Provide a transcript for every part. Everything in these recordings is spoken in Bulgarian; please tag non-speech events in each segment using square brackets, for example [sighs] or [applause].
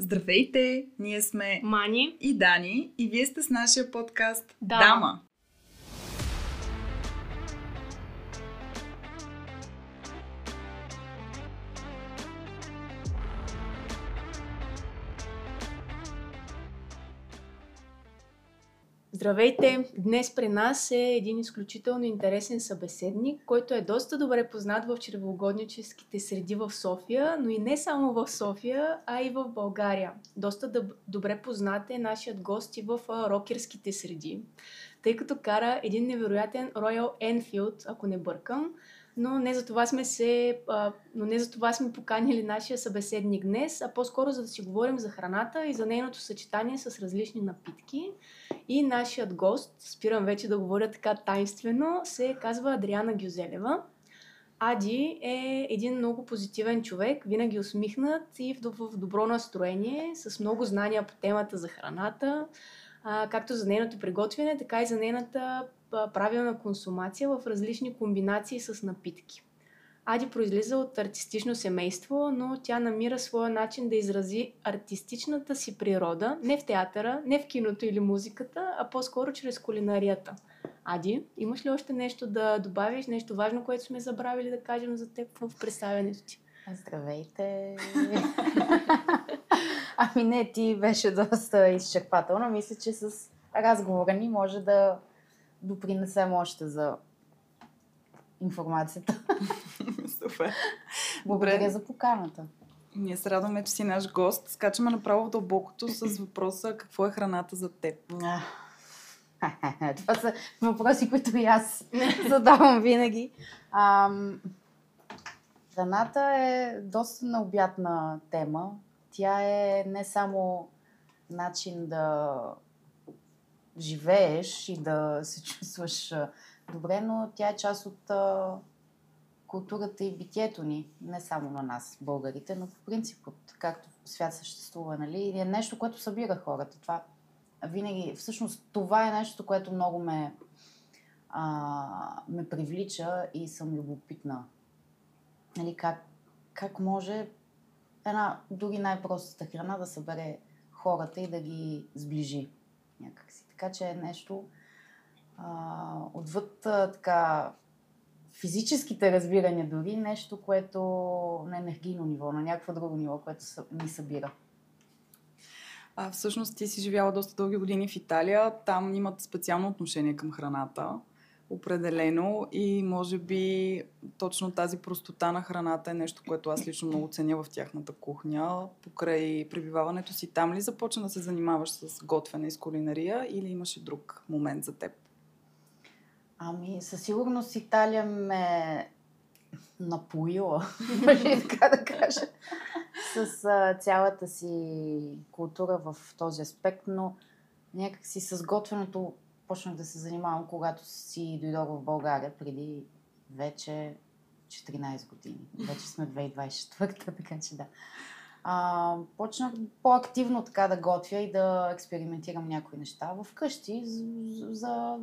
Здравейте! Ние сме Мани и Дани и вие сте с нашия подкаст Дама. Дама. Здравейте! Днес при нас е един изключително интересен събеседник, който е доста добре познат в чревоугодническите среди в София, но и не само в София, а и в България. Доста дъб- добре познат е нашият гост и в рокерските среди, тъй като кара един невероятен Royal Enfield, ако не бъркам, но не за това сме се, а, но не за това сме поканили нашия събеседник днес, а по-скоро за да си говорим за храната и за нейното съчетание с различни напитки. И нашият гост, спирам вече да говоря така тайнствено, се казва Адриана Гюзелева. Ади е един много позитивен човек, винаги усмихнат и в, добро настроение, с много знания по темата за храната, както за нейното приготвяне, така и за нейната правилна консумация в различни комбинации с напитки. Ади произлиза от артистично семейство, но тя намира своя начин да изрази артистичната си природа не в театъра, не в киното или музиката, а по-скоро чрез кулинарията. Ади, имаш ли още нещо да добавиш, нещо важно, което сме забравили да кажем за теб в представянето ти? Здравейте! [laughs] ами не, ти беше доста изчерпателно. Мисля, че с разговора ни може да допринесем още за информацията. [laughs] Супер. Благодаря за поканата. Ние се радваме, че си наш гост. Скачаме направо в дълбокото с въпроса какво е храната за теб. [laughs] Това са въпроси, които и аз [laughs] задавам винаги. Ам, храната е доста необятна тема. Тя е не само начин да живееш и да се [laughs] чувстваш добре, но тя е част от а, културата и битието ни. Не само на нас, българите, но по принцип от както свят съществува. Нали? Е нещо, което събира хората. Това винаги, всъщност това е нещо, което много ме, а, ме привлича и съм любопитна. Нали, как, как може една дори най-простата храна да събере хората и да ги сближи някакси. Така че е нещо а, отвъд а, така физическите разбирания дори, нещо, което на енергийно ниво, на някакво друго ниво, което ни събира. А, всъщност ти си живяла доста дълги години в Италия. Там имат специално отношение към храната. Определено. И може би точно тази простота на храната е нещо, което аз лично много ценя в тяхната кухня. Покрай пребиваването си там ли започна да се занимаваш с готвене и с кулинария или имаше друг момент за теб? Ами, със сигурност Италия ме напоила, [laughs] може така да кажа, с а, цялата си култура в този аспект, но някакси с готвенето почнах да се занимавам, когато си дойдох в България преди вече 14 години. Вече сме 2024, [laughs] така че да. А, почнах по-активно така да готвя и да експериментирам някои неща вкъщи за, за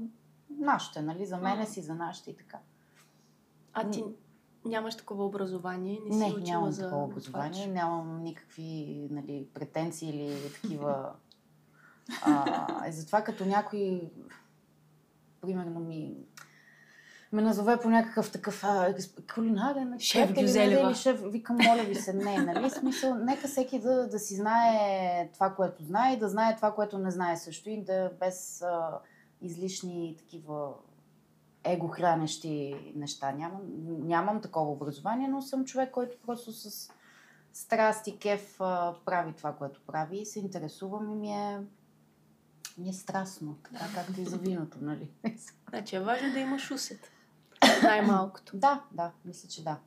нашите, нали? За мене си, за нашите и така. А ти нямаш такова образование? Не, си Не, учила нямам за такова образование, готвач? нямам никакви нали, претенции или такива. [laughs] А, и затова като някой, примерно ми ме назове по някакъв такъв а, кулинарен Шеф Гюзелева. или шеф, викам, моля ви се, не, нали? Смисъл, нека всеки да, да си знае това, което знае и да знае това, което не знае също и да без а, излишни такива его хранещи неща. Нямам, нямам такова образование, но съм човек, който просто с страст и кеф а, прави това, което прави и се интересувам и ми е, ми е страстно, така както и за виното, нали? [laughs] Значи е важно да имаш усет. [coughs] Най-малкото. да, да, мисля, че да.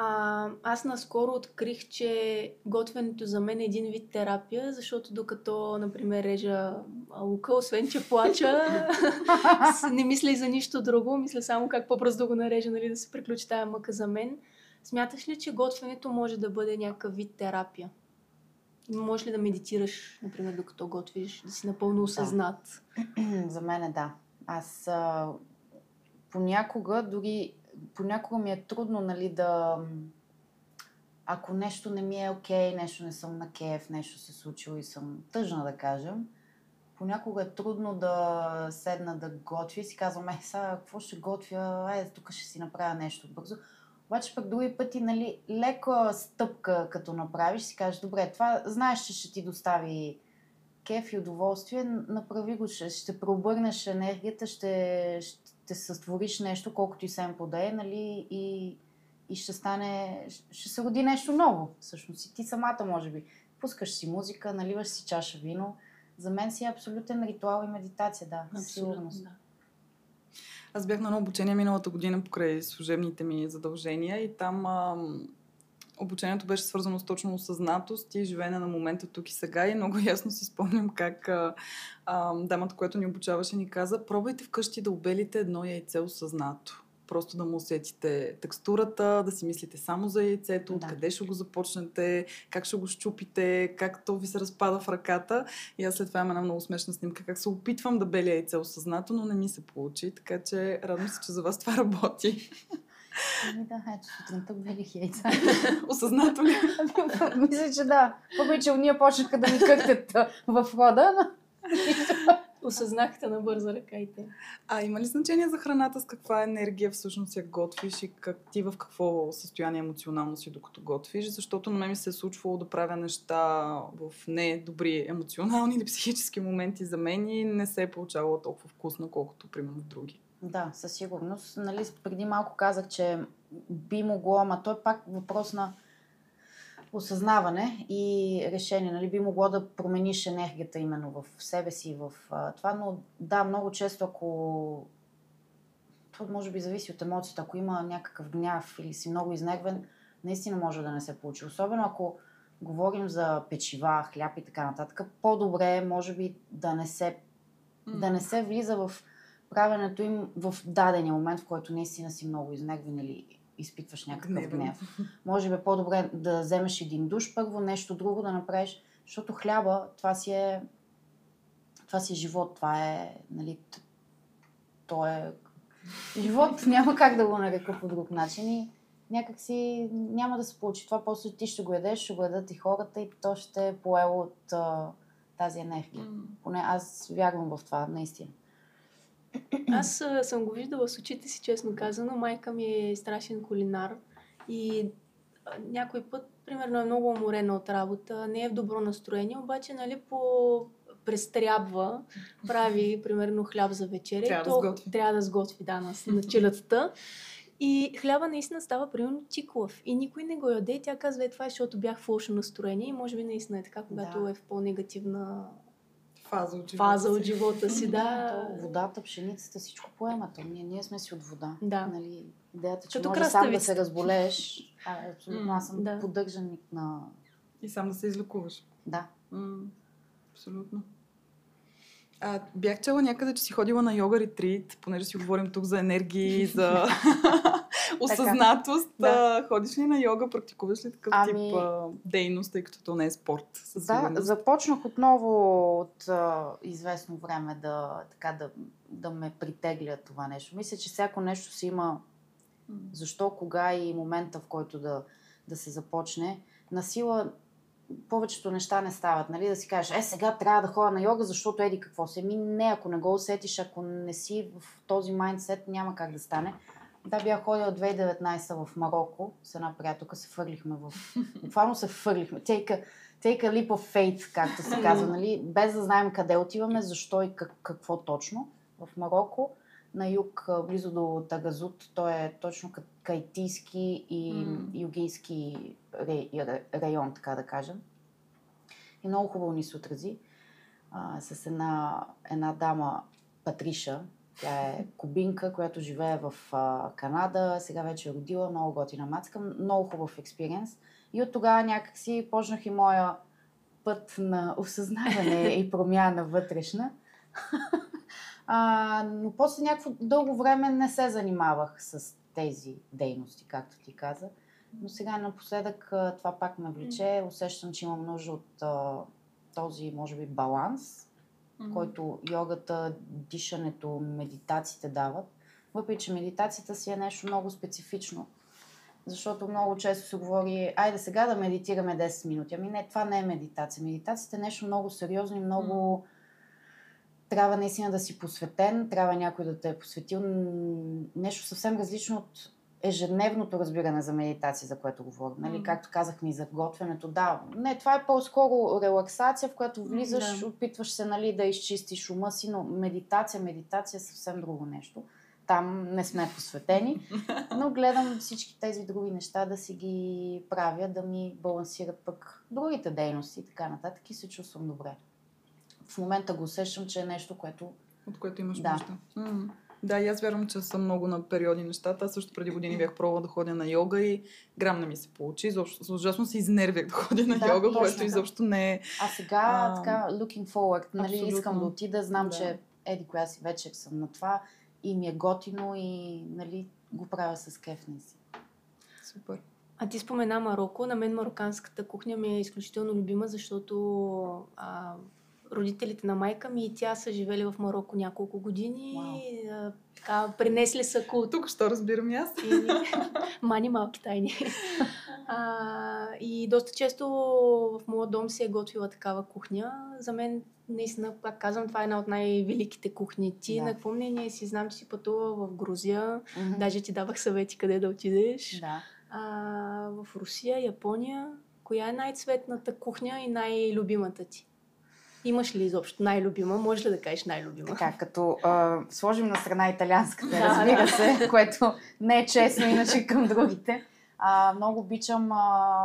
А, аз наскоро открих, че готвенето за мен е един вид терапия, защото докато, например, режа лука, освен че плача, [laughs] не мисля и за нищо друго, мисля само как по-бързо да го нарежа, нали, да се приключи тая мъка за мен. Смяташ ли, че готвенето може да бъде някакъв вид терапия? Може ли да медитираш, например, докато готвиш, да си напълно осъзнат? [clears throat] за мен е да. Аз а, понякога, дори понякога ми е трудно, нали, да ако нещо не ми е окей, нещо не съм на кеф, нещо се случило и съм тъжна, да кажем, понякога е трудно да седна да готвя и си казвам, е, сега какво ще готвя, ай, тук ще си направя нещо бързо. Обаче пък други пъти, нали, лека стъпка като направиш, си кажеш, добре, това знаеш, че ще ти достави кеф и удоволствие, направи го, ще, ще преобърнеш енергията, ще, ще сътвориш нещо, колкото и сем подее, нали, и, и ще стане, ще се роди нещо ново, всъщност. И ти самата, може би. Пускаш си музика, наливаш си чаша вино. За мен си е абсолютен ритуал и медитация, да, със сигурност. Да. Аз бях на едно обучение миналата година покрай служебните ми задължения и там ам, обучението беше свързано с точно осъзнатост и живеене на момента тук и сега. И много [laughs] ясно си спомням как а, а, дамата, която ни обучаваше, ни каза, пробвайте вкъщи да обелите едно яйце осъзнато. Просто да му усетите текстурата, да си мислите само за яйцето, да. къде ще го започнете, как ще го щупите, как то ви се разпада в ръката. И аз след това имам една много смешна снимка, как се опитвам да беля яйце осъзнато, но не ми се получи. Така че радвам се, че за вас това работи. [laughs] Ами да, ето сутринта белих яйца. [laughs] Осъзнато ли? [laughs] Мисля, че да. Въпреки, че уния почнаха да ми къктят в хода, но... Осъзнахте на бърза ръка и те. А има ли значение за храната с каква енергия всъщност я готвиш и как ти в какво състояние емоционално си докато готвиш? Защото на мен ми се е случвало да правя неща в не добри емоционални или психически моменти за мен и не се е получавало толкова вкусно, колкото примерно в други. Да, със сигурност. Нали, преди малко казах, че би могло, ама е пак въпрос на осъзнаване и решение. Нали, би могло да промениш енергията именно в себе си, в а, това, но да, много често, ако това може би зависи от емоцията, ако има някакъв гняв или си много изнегвен, наистина може да не се получи. Особено ако говорим за печива, хляб и така нататък, по-добре може би да не се, да не се влиза в правенето им в дадения момент, в който наистина си много изнегвен или изпитваш някакъв гнев. гнев. Може би е по-добре да вземеш един душ първо, нещо друго да направиш, защото хляба, това си е това си е живот, това е, нали, то е живот, [laughs] няма как да го нарека по друг начин и някак си няма да се получи това, после ти ще го ядеш, ще го ядат и хората и то ще е поело от а, тази енергия. Mm. Поне аз вярвам в това, наистина. Аз а, съм го виждала с очите си, честно казано. Майка ми е страшен кулинар и а, някой път, примерно, е много уморена от работа, не е в добро настроение, обаче, нали, по престрябва, прави, примерно, хляб за вечеря. Трябва то, да сготви. Трябва да сготви, да, на, на челядата. И хляба наистина става примерно чиклав. И никой не го яде. Тя казва, е това е, защото бях в лошо настроение. И може би наистина е така, когато да. е в по-негативна фаза от живота, фаза от живота си. Да. [laughs] водата, пшеницата, всичко поема. То ние, ние сме си от вода. Да. Нали, идеята, че Като може сам да се разболееш. А, абсолютно. Аз съм да. поддържаник на... И сам да се излекуваш. Да. М- абсолютно. А, бях чела някъде, че си ходила на йога ретрит, понеже си говорим тук за енергии, за [laughs] осъзнатост. Да. Ходиш ли на йога, практикуваш ли такъв ами... тип а, дейност, тъй като то не е спорт? Да, започнах отново от а, известно време да, така, да, да ме притегля това нещо. Мисля, че всяко нещо си има защо, кога и момента, в който да, да се започне. На сила повечето неща не стават, нали? Да си кажеш, е, сега трябва да ходя на йога, защото еди какво се. Ми не, ако не го усетиш, ако не си в този майндсет, няма как да стане. Да, бях ходила 2019 в Марокко с една приятелка, се фърлихме в... Буквално се фърлихме. Take a, take a leap of faith, както се казва, нали? Без да знаем къде отиваме, защо и как, какво точно. В Марокко, на юг, близо до Тагазут, той е точно кайтийски и mm. югийски район, така да кажем. И много хубаво ни се отрази а, с една, една дама, Патриша, тя е кубинка, която живее в а, Канада, сега вече е родила, много готина мацка, много хубав експириенс. И от тогава някакси почнах и моя път на осъзнаване и промяна вътрешна. [laughs] а, но после някакво дълго време не се занимавах с тези дейности, както ти каза. Но сега напоследък това пак ме влече. Усещам, че имам нужда от а, този, може би, баланс mm-hmm. който йогата, дишането, медитациите дават. Въпреки, че медитацията си е нещо много специфично. Защото много често се говори, айде сега да медитираме 10 минути. Ами не, това не е медитация. Медитацията е нещо много сериозно и много... Трябва наистина да си посветен, трябва някой да те е посветил. Нещо съвсем различно от ежедневното разбиране за медитация, за което говорим. Нали? Мгм. Както казахме и за готвенето. Да, не, това е по-скоро релаксация, в която влизаш, Да. опитваш се нали, да изчистиш ума си, но медитация, медитация е съвсем друго нещо. Там не сме посветени, но гледам всички тези други неща да си ги правя, да ми балансират пък другите дейности и така нататък и се чувствам добре. В момента го усещам, че е нещо, което От което имаш Да. нужда. Да, и аз вярвам, че съм много на периоди нещата. Аз също преди години бях пробвала да ходя на йога и грам не ми се получи. Изобщо, ужасно се изнервях да ходя на Да, йога, точно което така. изобщо не е... А сега, А, така, looking forward, нали, абсолютно. искам да отида, знам, Да. че еди коя си вечер съм на това и ми е готино и нали, го правя с кеф наистина. Супер. А ти спомена Марокко. На мен мароканската кухня ми е изключително любима, защото а, родителите на майка ми и тя са живели в Марокко няколко години. А, така, принесли са култ. Тук що разбирам аз. И... [laughs] Мани малки тайни. А, и доста често в моя дом си е готвила такава кухня. За мен, наистина, пак казвам, това е една от най-великите кухни. Ти Да. на какво мнение си? Знам, че си пътува в Грузия. Мгм. Даже ти давах съвети къде да отидеш. Да. А, в Русия, Япония, коя е най-цветната кухня и най-любимата ти? Имаш ли изобщо най-любима? Може ли да кажеш най-любима? Така, като а, сложим на страна италианската, Да, разбира да. се, което не е честно иначе към другите. А, много обичам а,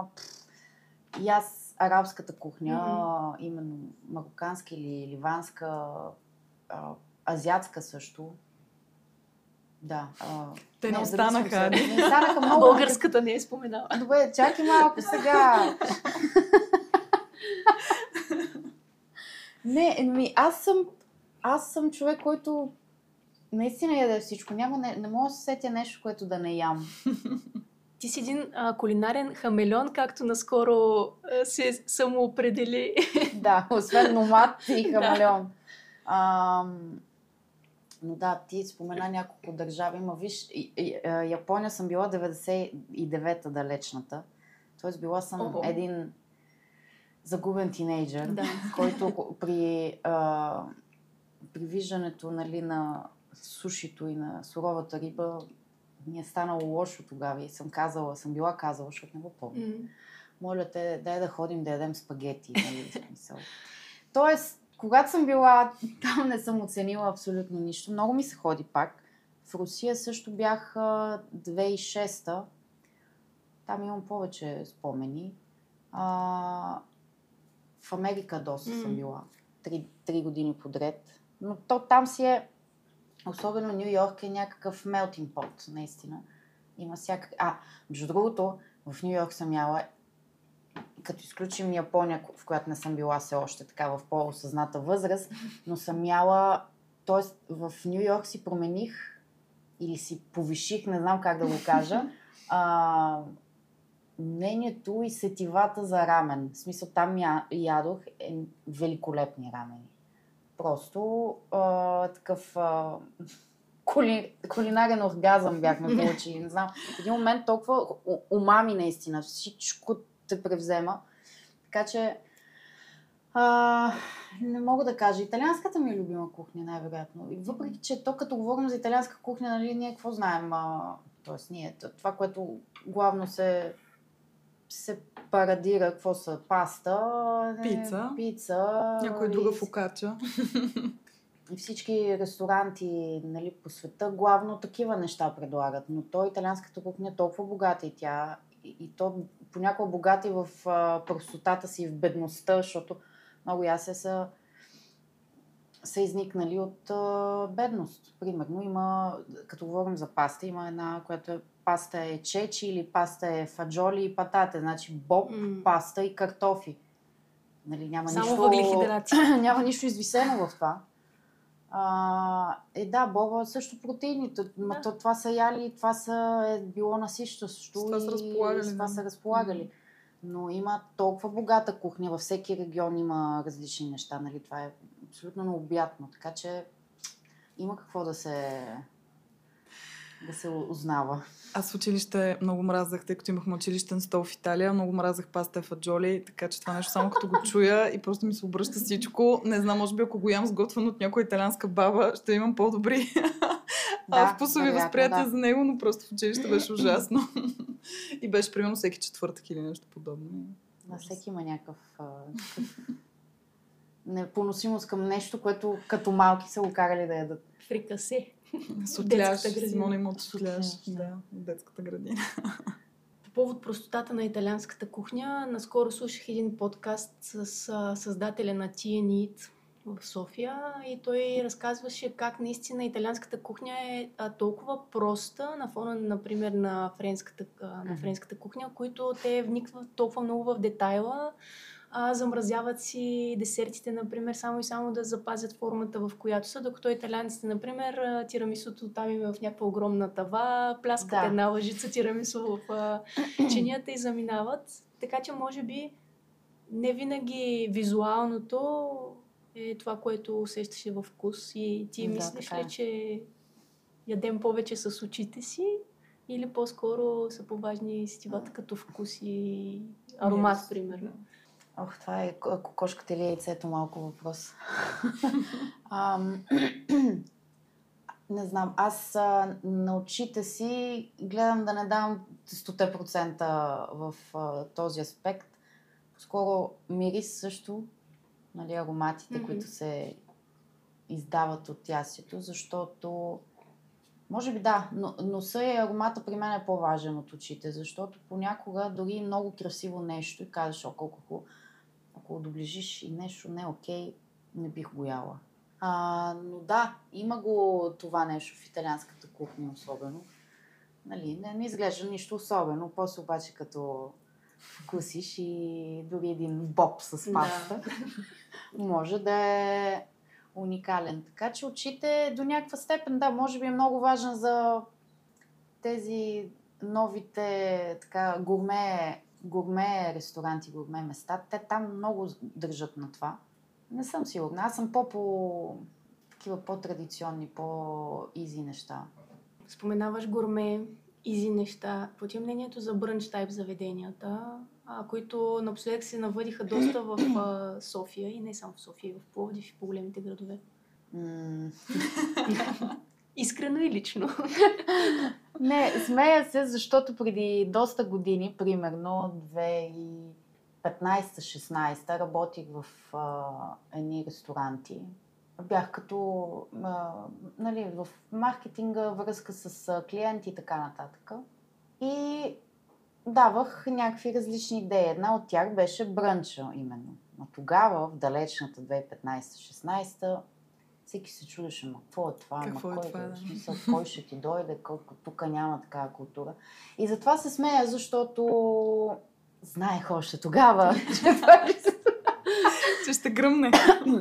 и аз арабската кухня, Мгм. именно мароканска или ливанска, а, азиатска също. Да. А, Те не зависимо останаха. Не останаха много. Българската не е споменала. Добре, чакай малко сега. Не, ми, аз съм, аз съм човек, който наистина яде всичко. Няма, не, не мога да се сетя нещо, което да не ям. [laughs] Ти си един а, кулинарен хамелеон, както наскоро а, се самоопредели. [laughs] да, освен номад и [laughs] Да. хамелеон. Ам, но да, ти спомена няколко държави. Ма виж, а, Япония съм била 99-та далечната. Тоест била съм Ого. един загубен тинейджър. да. който при, а, при виждането нали, на сушито и на суровата риба ми е станало лошо тогава и съм казала, съм била казала, защото не го помня. М. Моля те, дай да ходим да ядем спагети. Нали, смисъл. Тоест, когато съм била там, не съм оценила абсолютно нищо. Много ми се ходи пак. В Русия също бях а, 2006-та. Там имам повече спомени. А, в Америка доста М. съм била. Три, три години подред. Но то там си е, особено Нью Йорк е някакъв melting pot, наистина. Има всякак... А, между другото, в Нью Йорк съм яла, като изключим Япония, в която не съм била все още така в по-осъзната възраст, но съм яла, т.е. в Нью Йорк си промених или си повиших, не знам как да го кажа, [laughs] а, мнението и сетивата за рамен. В смисъл, там я, ядох е, великолепни рамени. Просто а, такъв а, кули, кулинарен оргазъм бяхме получили. Не знам, в един момент толкова умами наистина, всичко те превзема. Така че а, не мога да кажа. Италианската ми е любима кухня, най-вероятно. И въпреки, че то като говорим за италианска кухня, нали, ние какво знаем? А, тоест, ние, това, което главно се, се парадира, какво са? Паста, не, Пица. пица Някоя друга фокача. [laughs] и всички ресторанти нали, по света главно такива неща предлагат. Но то италианската кухня е толкова богата и тя, и, и то понякога богата и в а, простотата си, в бедността, защото много ясе са, са изникнали от а, бедност. Примерно има, като говорим за паста, има една, която е паста е чечи или паста е фаджоли и патате, значи боб, М. паста и картофи. Нали, няма Само нищо... въглехидрати. [clears throat] няма нищо извисено в това. А, е, да, Боба също протеини. То, ма Да. то, това са яли, това са, е било насищащо. С това са разполагали, С това са разполагали. Но има толкова богата кухня, във всеки регион има различни неща. Нали? Това е абсолютно необятно. Така че има какво да се да се узнава. Аз в училище много мразах, тъй като имахме училищен стол в Италия, много мразах паста фаджоли, така че това нещо само като го чуя и просто ми се обръща всичко. Не знам, може би ако го ям сготвен от някоя италианска баба, ще имам по-добри [laughs] да, вкусови възприятия да. за него, но просто в училище беше ужасно. [laughs] и беше примерно всеки четвъртък или нещо подобно. На всеки има някакъв непоносимост към нещо, което като малки са го карали да ядат. Фрикасе. Сотляш. Симона има от сотляш. Да, детската градина. По повод простотата на италианската кухня, наскоро слушах един подкаст с създателя на TN Eat в София и той разказваше как наистина италианската кухня е толкова проста на фона, например, на френската, на френската кухня, които те вникват толкова много в детайла, а, замразяват си десертите, например, само и само да запазят формата, в която са, докато италианците, например, тирамисото там им е в някаква огромна тава, пляскат да. една лъжица тирамисо в а, [clears throat] чинията и заминават. Така че, може би, не винаги визуалното е това, което усещаше във вкус. И ти да, мислиш ли, е. че ядем повече с очите си или по-скоро са по-важни сетивата като вкус и аромат, yes. примерно? Ох, това е кокошката или яйцето малко въпрос. [laughs] [clears throat] не знам, аз а, на очите си гледам да не дам 100% в а, този аспект. Скоро мирис също, нали, ароматите, mm-hmm. които се издават от ясето, защото може би да, но носа и аромата при мен е по-важен от очите, защото понякога дори много красиво нещо и казваш, о, колко хубаво ако доближиш и нещо не е окей, не бих го яла. А, но да, има го това нещо в италианската кухня особено. Нали, не, не изглежда нищо особено, после обаче като вкусиш и дори един боб с паста, да. [laughs] може да е уникален. Така че очите до някаква степен, да, може би е много важен за тези новите така, гурме гурме ресторанти, гурме места, те там много държат на това. Не съм сигурна. Аз съм по-по такива по-традиционни, по-изи неща. Споменаваш гурме, изи неща. По ти мнението за брънч тайп заведенията, а, които напоследък се навъдиха доста в а, София и не само в София, и в Пловдив и по големите градове? [laughs] Искрено и лично. [laughs] Не, смея се, защото преди доста години, примерно 2015-16, работих в а, едни ресторанти. Бях като а, нали, в маркетинга, връзка с а, клиенти и така нататък. И давах някакви различни идеи. Една от тях беше брънча именно. Но тогава, в далечната 2015-16, всеки се чудеше, ма какво е това, какво ма е кой, това, да. смисъл, кой ще ти дойде, колко тук няма такава култура. И затова се смея, защото знаех още тогава, [laughs] че това че ще гръмне.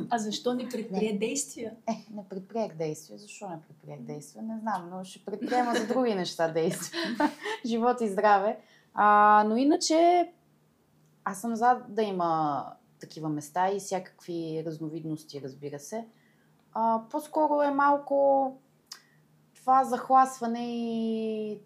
А защо не предприе действия? Е, не предприех действия. Защо не предприех действия? Не знам, но ще предприема за други [laughs] неща действия. [laughs] Живот и здраве. А, но иначе, аз съм за да има такива места и всякакви разновидности, разбира се. А, по-скоро е малко това захласване и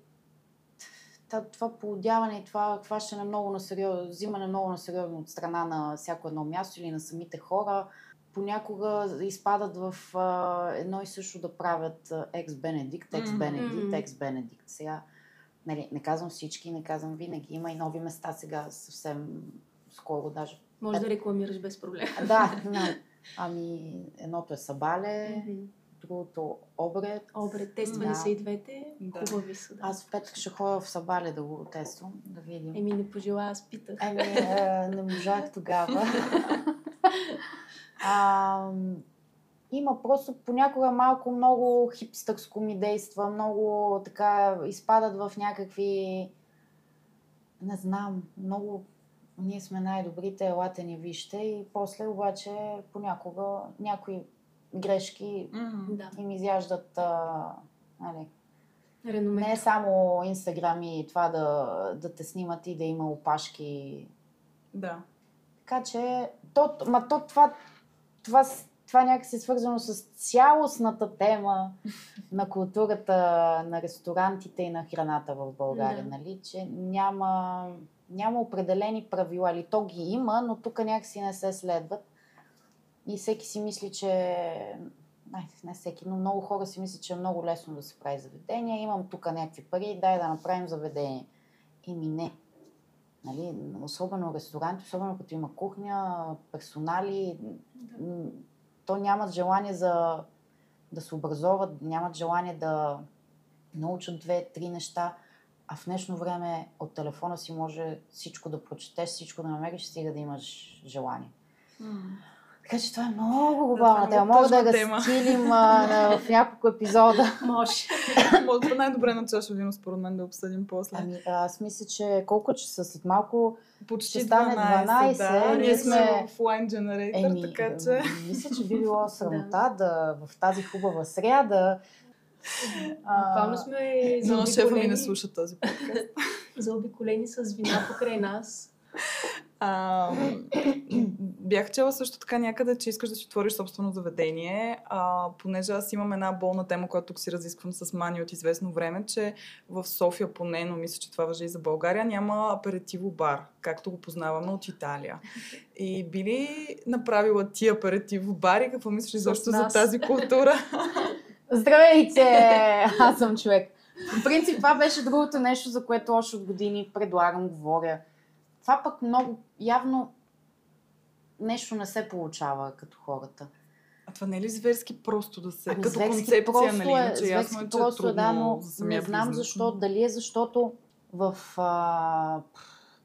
това поудяване и това хващане много на сериозно, взимане много на сериозно от страна на всяко едно място или на самите хора. Понякога изпадат в а, едно и също да правят екс Бенедикт, екс Бенедикт, екс Бенедикт. Сега, нали, не казвам всички, не казвам винаги. Има и нови места сега съвсем скоро даже. Може да рекламираш без проблем. Да, [laughs] Ами, едното е Сабале, mm-hmm. другото Обред. Обред, тествали да. са и двете. Да. Хубави са. Да. Аз в петък ще ходя в Сабале да го тествам, да видим. Еми, не пожела, аз питах. Еми, е, не можах тогава. [laughs] а, има просто понякога малко много хипстърско ми действа, много така изпадат в някакви не знам, много ние сме най-добрите, елате ни вижте и после обаче понякога някои грешки mm-hmm. им изяждат а, нали, Не е само Инстаграм и това да, да те снимат и да има опашки. Да. Така че, то, ма то това, това това някакси е свързано с цялостната тема на културата на ресторантите и на храната в България, Да. нали? Че няма, няма определени правила, или то ги има, но тук някакси не се следват. И всеки си мисли, че... Не, не всеки, но много хора си мислят, че е много лесно да се прави заведение. Имам тук някакви пари, дай да направим заведение. Ими не. Нали, особено ресторанти, особено като има кухня, персонали, м, то нямат желание за да се образоват, нямат желание да научат две-три неща, а в днешно време от телефона си може всичко да прочетеш, всичко да намериш, стига да имаш желание. Така че това е много глобална е тема. много Мога да тема. а, на- в няколко епизода. [laughs] Може. Може най-добре на чаша вино, според мен, да обсъдим после. Ами, аз мисля, че колко часа след малко Почти ще стане 12, да. 12, Ние ние сме в Generator, Еми, така че... мисля, че би било [laughs] срамота да в тази хубава сряда. Буквално сме Но шефа ми не слуша този подкаст. [laughs] заобиколени с вина покрай нас. А, бях чела също така някъде, че искаш да си отвориш собствено заведение, а, понеже аз имам една болна тема, която тук си разисквам с Мани от известно време, че в София поне, но мисля, че това въжи и за България, няма аперитиво бар, както го познаваме от Италия. [laughs] И би ли направила ти аперитиво бар и какво мислиш изобщо за тази култура? [laughs] Здравейте! [laughs] Аз съм човек. В принцип, това беше другото нещо, за което още от години предлагам, говоря. Това пък много явно нещо не се получава като хората. А това не е ли зверски просто да се... Ами, като концепция, просто нали? е, Иначе ясно е, че е просто е, трудно да, но за не знам защо, дали е защото в... А,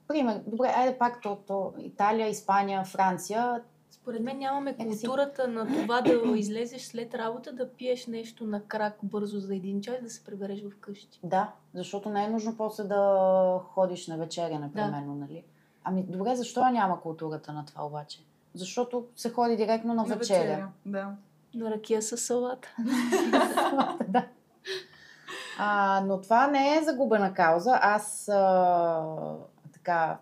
пример, добре, айде пак то, то Италия, Испания, Франция, Според мен нямаме Е, културата на това да [clears throat] излезеш след работа, да пиеш нещо на крак бързо за един час и да се прибереш вкъщи. Да, защото не е нужно после да ходиш на вечеря, непременно, нали? Ами добре, защо я няма културата на това обаче? Защото се ходи директно на, На вечеря. Да. На ракия с [laughs] салата. да. А, но това не е загубена кауза. Аз а, така...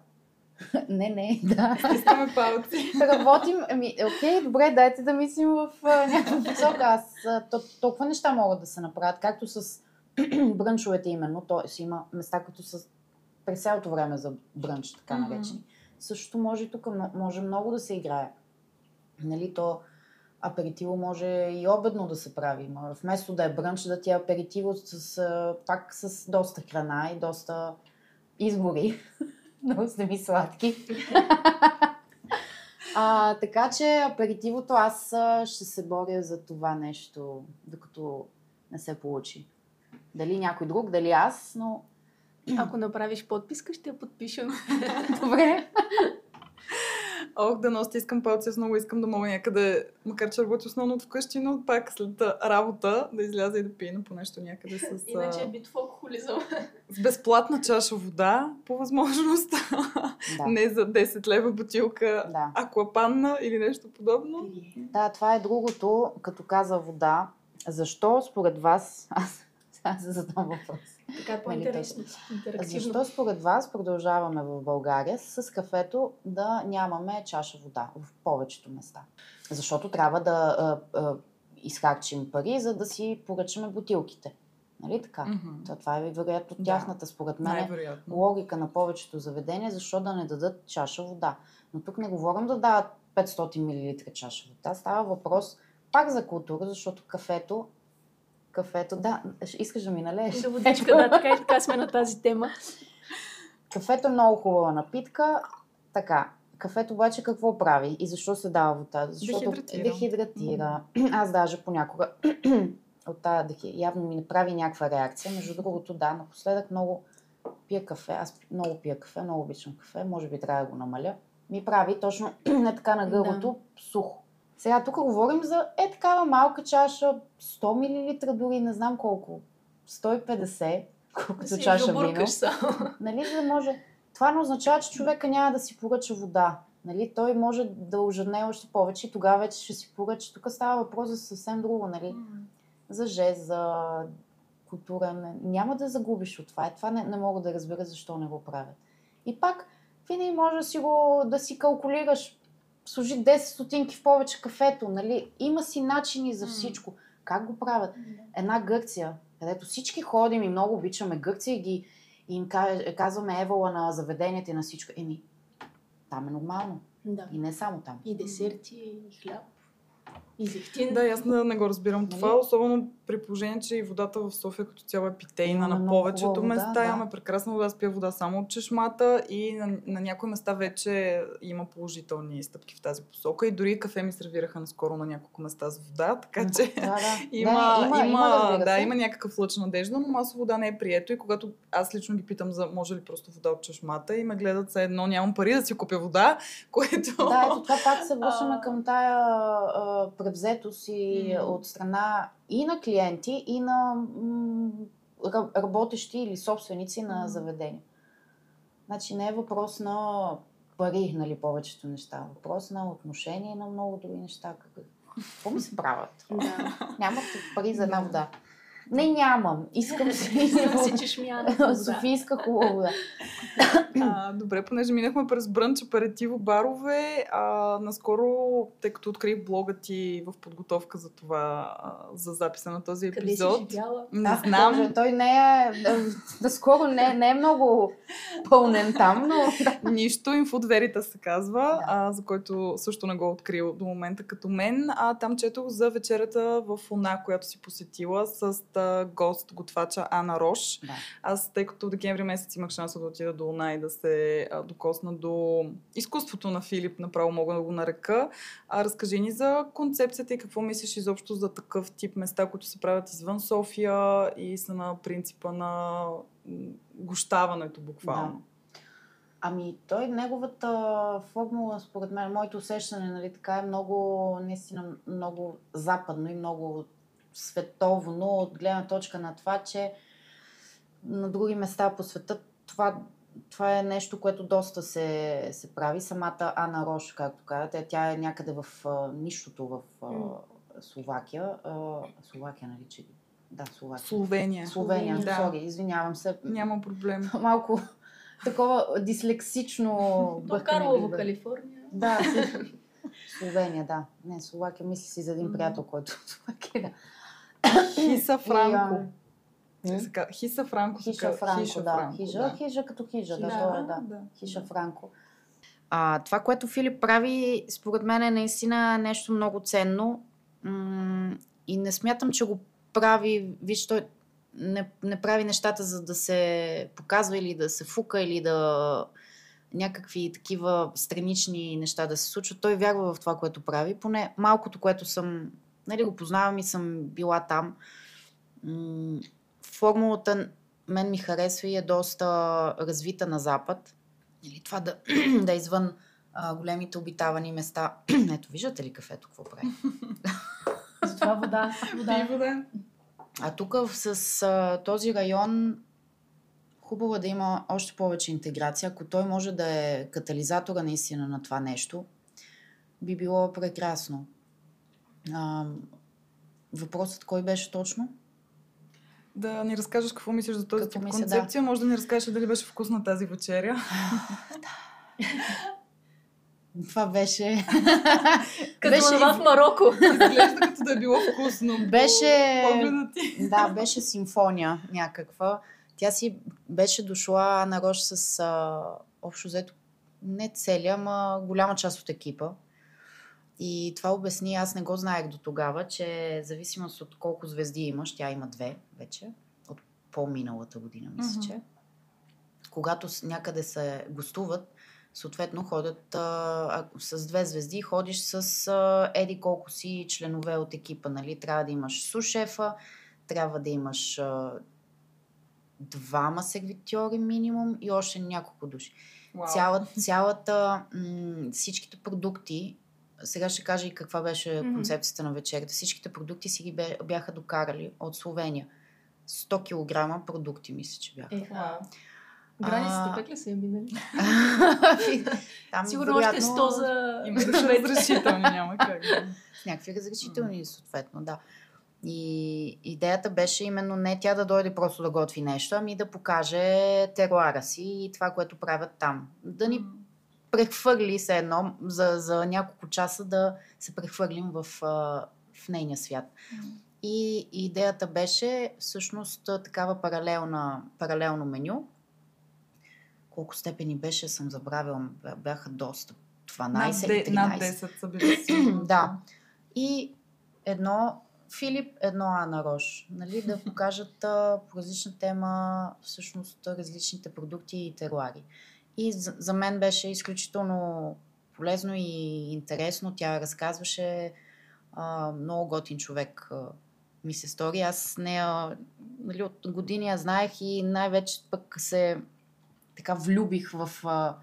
[laughs] не, не, [laughs] да. Искаме палци. [laughs] Работим, ами, окей, добре, дайте да мислим в някаква посока. Аз толкова неща могат да се направят, както с [clears throat] брънчовете именно, т.е. има места, които са през цялото време за брънч, така наречени. Същото може и тук, може много да се играе. Нали, то аперитиво може и обедно да се прави. Вместо да е брънч, да ти е аперитиво с, пак с доста храна и доста избори. Много сте ми сладки. А, така че аперитивото аз ще се боря за това нещо, докато не се получи. Дали някой друг, дали аз, но Ако направиш подписка, ще я подпишем. [laughs] добре. Ох, да нося, искам палци, аз много искам да мога някъде, макар че работя основно от вкъщи, но пак след работа да изляза и да пия по нещо някъде с, Иначе е битов алкохолизъм. с безплатна чаша вода, по възможност. Да. Не за 10 лева бутилка Да. аквапанна или нещо подобно. да, това е другото, като каза вода. Защо според вас, аз, аз се задам въпрос. Така е по-интересно. Интерактивно. Защо според вас продължаваме в България с кафето да нямаме чаша вода в повечето места? Защото трябва да а, а, изхарчим пари, за да си поръчаме бутилките. Нали така? Мгм. Това, това е вероятно Да. тяхната, според мен, Най-вероятно. логика на повечето заведения, защо да не дадат чаша вода. Но тук не говорим да дават 500 мл чаша вода. Става въпрос пак за култура, защото кафето Кафето, да, искаш да ми налееш? Да, водичка, да, така и така сме на тази тема. Кафето е много хубава напитка. Така, кафето обаче какво прави и защо се дава вода? Защото Дехидратира. дехидратира. Аз даже понякога от тази дехи... явно ми направи някаква реакция. Между другото, да, напоследък много пия кафе. Аз много пия кафе, много обичам кафе. Може би трябва да го намаля. Ми прави точно [clears throat] не така на гърлото сухо. Сега тук говорим за е такава малка чаша, 100 мл дори, не знам колко. 150, колкото Си чаша вино. Нали, за да може. Това не означава, че човека няма да си поръча вода. Нали, той може да ожедне още повече и тогава вече ще си поръча. Тук става въпрос за съвсем друго, нали? За жест, за култура. Не, няма да загубиш от това. Е, това не, не мога да разбера защо не го правят. И пак, винаги може да си го да си калкулираш сложи 10 стотинки в повече кафето, нали? Има си начини за всичко. Как го правят? Една Гърция, където всички ходим и много обичаме Гърция и ги и им ка- казваме евала на заведенията и на всичко. Еми, там е нормално. Да. И не само там. И десерти, и хляб, и зехтин. Да, аз не, не го разбирам Нали? това, особено при положение, че и водата в София като цяло е питейна на повечето хубава вода, места. да. Имаме прекрасна вода, аз пия вода само от чешмата и на, на някои места вече има положителни стъпки в тази посока. И дори кафе ми сервираха наскоро на няколко места с вода, така че Да, да. [laughs] има, Не, има, има, разбира да, се. има някакъв лъч надежда, но масово вода не е прието и когато аз лично ги питам за може ли просто вода от чешмата и ме гледат за едно, нямам пари да си купя вода, [laughs] което... Да, ето това пак се връщаме към тая а, превзетост и М. от страна и на клиенти, и на м, ра- работещи или собственици на заведения. Значи не е въпрос на пари, нали, повечето неща. Въпрос на отношение на много други неща. Как- Какво ми се правят? Да. Нямате пари за една вода. Не, нямам. Искам [laughs] си си чешмяна. [laughs] Да. Софийска хубава. А, добре, понеже минахме през брънч, аперитиво, барове, а, наскоро, тъй като открих блога ти в подготовка за това, а, за записа на този Къде си епизод. живяла? Не знам. Боже, той не е, наскоро не, не е много пълнен там, но да. Нищо, Veritas се казва, Да. а, за който също не го е открил до момента като мен. А там четох за вечерята в Она, която си посетила с гост, готвача Ана Рош. Да. Аз, тъй като декември месец имах шанса да отида до Она и да се а, докосна до изкуството на Филип, направо мога да го нарека. А, разкажи ни за концепцията и какво мислиш изобщо за такъв тип места, които се правят извън София и са на принципа на гощаването буквално. Ами той, неговата формула, според мен, моето усещане, нали, така е много, наистина много западно и много световно, от гледна точка на това, че на други места по света това, това е нещо, което доста се, се прави. Самата Ана Рош, както казвате, тя е някъде в а, нищото в а, Словакия. А, Словакия, нали, че... Да, Словакия. Словения. Словения, Да. сори, извинявам се. Няма проблем. [laughs] Малко такова дислексично [laughs] бъркане. Карлово. Калифорния. Да, [laughs] Словения, да. Не, Словакия, мисли си за един приятел, който в Словакия, да. Хиса Франко. И, а, Се ска- Хиса Франко. Хиша. Франко, да. Франко, Хижа, хижа като хижа, да, Да, е, да. да. Хиша Франко. А, това, което Филип прави, според мен е наистина нещо много ценно. М- и не смятам, че го прави, виж, той не, не прави нещата за да се показва или да се фука или да някакви такива странични неща да се случват. Той вярва в това, което прави. Поне малкото, което съм, нали, го познавам и съм била там. Формулата мен ми харесва и е доста развита на Запад. Или това да, [clears throat] да е извън а, големите обитавани места. [clears throat] Ето, виждате ли кафето, какво прави? Затова вода. вода. Пиво, да. А тук с а, този район хубаво е да има още повече интеграция. Ако той може да е катализатора наистина на това нещо, би било прекрасно. А, въпросът кой беше точно? Да ни разкажеш какво мислиш за този Какво тип мисля, концепция. Може да ни разкажеш дали беше вкусна тази вечеря. [laughs] Това беше... [laughs] Като Беше това в Марокко. Изглежда като да е било вкусно. Беше-. Да, беше симфония някаква. Тя си беше дошла на Рош с а, общо взето не целия, ама голяма част от екипа. И това обясни, аз не го знаех до тогава, че зависимост от колко звезди имаш, тя има две вече, от по-миналата година, мисля, Мгм. че. Когато някъде се гостуват, съответно ходят а, с две звезди, ходиш с а, еди колко си членове от екипа, нали? Трябва да имаш сушефа, трябва да имаш а, двама сервитьори минимум и още няколко души. Вау. Цяла, цялата, м- всичките продукти, сега ще кажа и каква беше концепцията на вечерята, всичките продукти си ги бяха докарали от Словения. 100 кг продукти, мисля, че бяха. Е, Вау. границите А, пък ли са я минали? [laughs] Там, Сигурно още 100 за... Има да разрешителни, няма как. с някакви разрешителни, съответно, да. И идеята беше именно не тя да дойде просто да готви нещо, ами да покаже теруара си и това, което правят там. Да ни прехвърли се едно за, за няколко часа да се прехвърлим в, в нейния свят. И идеята беше всъщност такава паралелна, паралелно меню. Колко степени беше, съм забравила, бяха доста. 12 Над, или 13. над 10 са били [clears throat] да. И едно Филип, едно Ана Рош. Нали, да покажат а, по различна тема всъщност различните продукти и теруари. И за, за мен беше изключително полезно и интересно. Тя разказваше а, много готин човек а, ми се стори. Аз нея нали, от години я знаех и най-вече пък се така влюбих в а,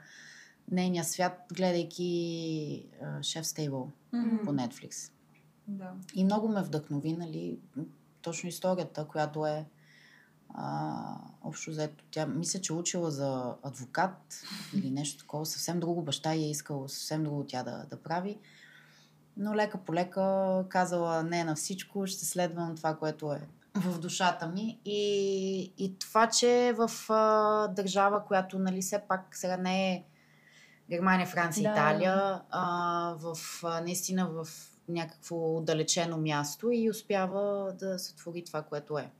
нейния свят, гледайки а, Шеф Стейбъл Мгм. по Netflix. Да. И много ме вдъхнови, нали, точно историята, която е а, общо взето. Тя мисля, че е учила за адвокат или нещо такова. Съвсем друго баща и е искал съвсем друго тя да, да прави. Но лека по лека казала не на всичко, ще следвам това, което е в душата ми. И, и това, че в а, държава, която нали, все пак сега не е Германия, Франция, Да. Италия, а, в, а, наистина в някакво отдалечено място и успява да сътвори това, което е.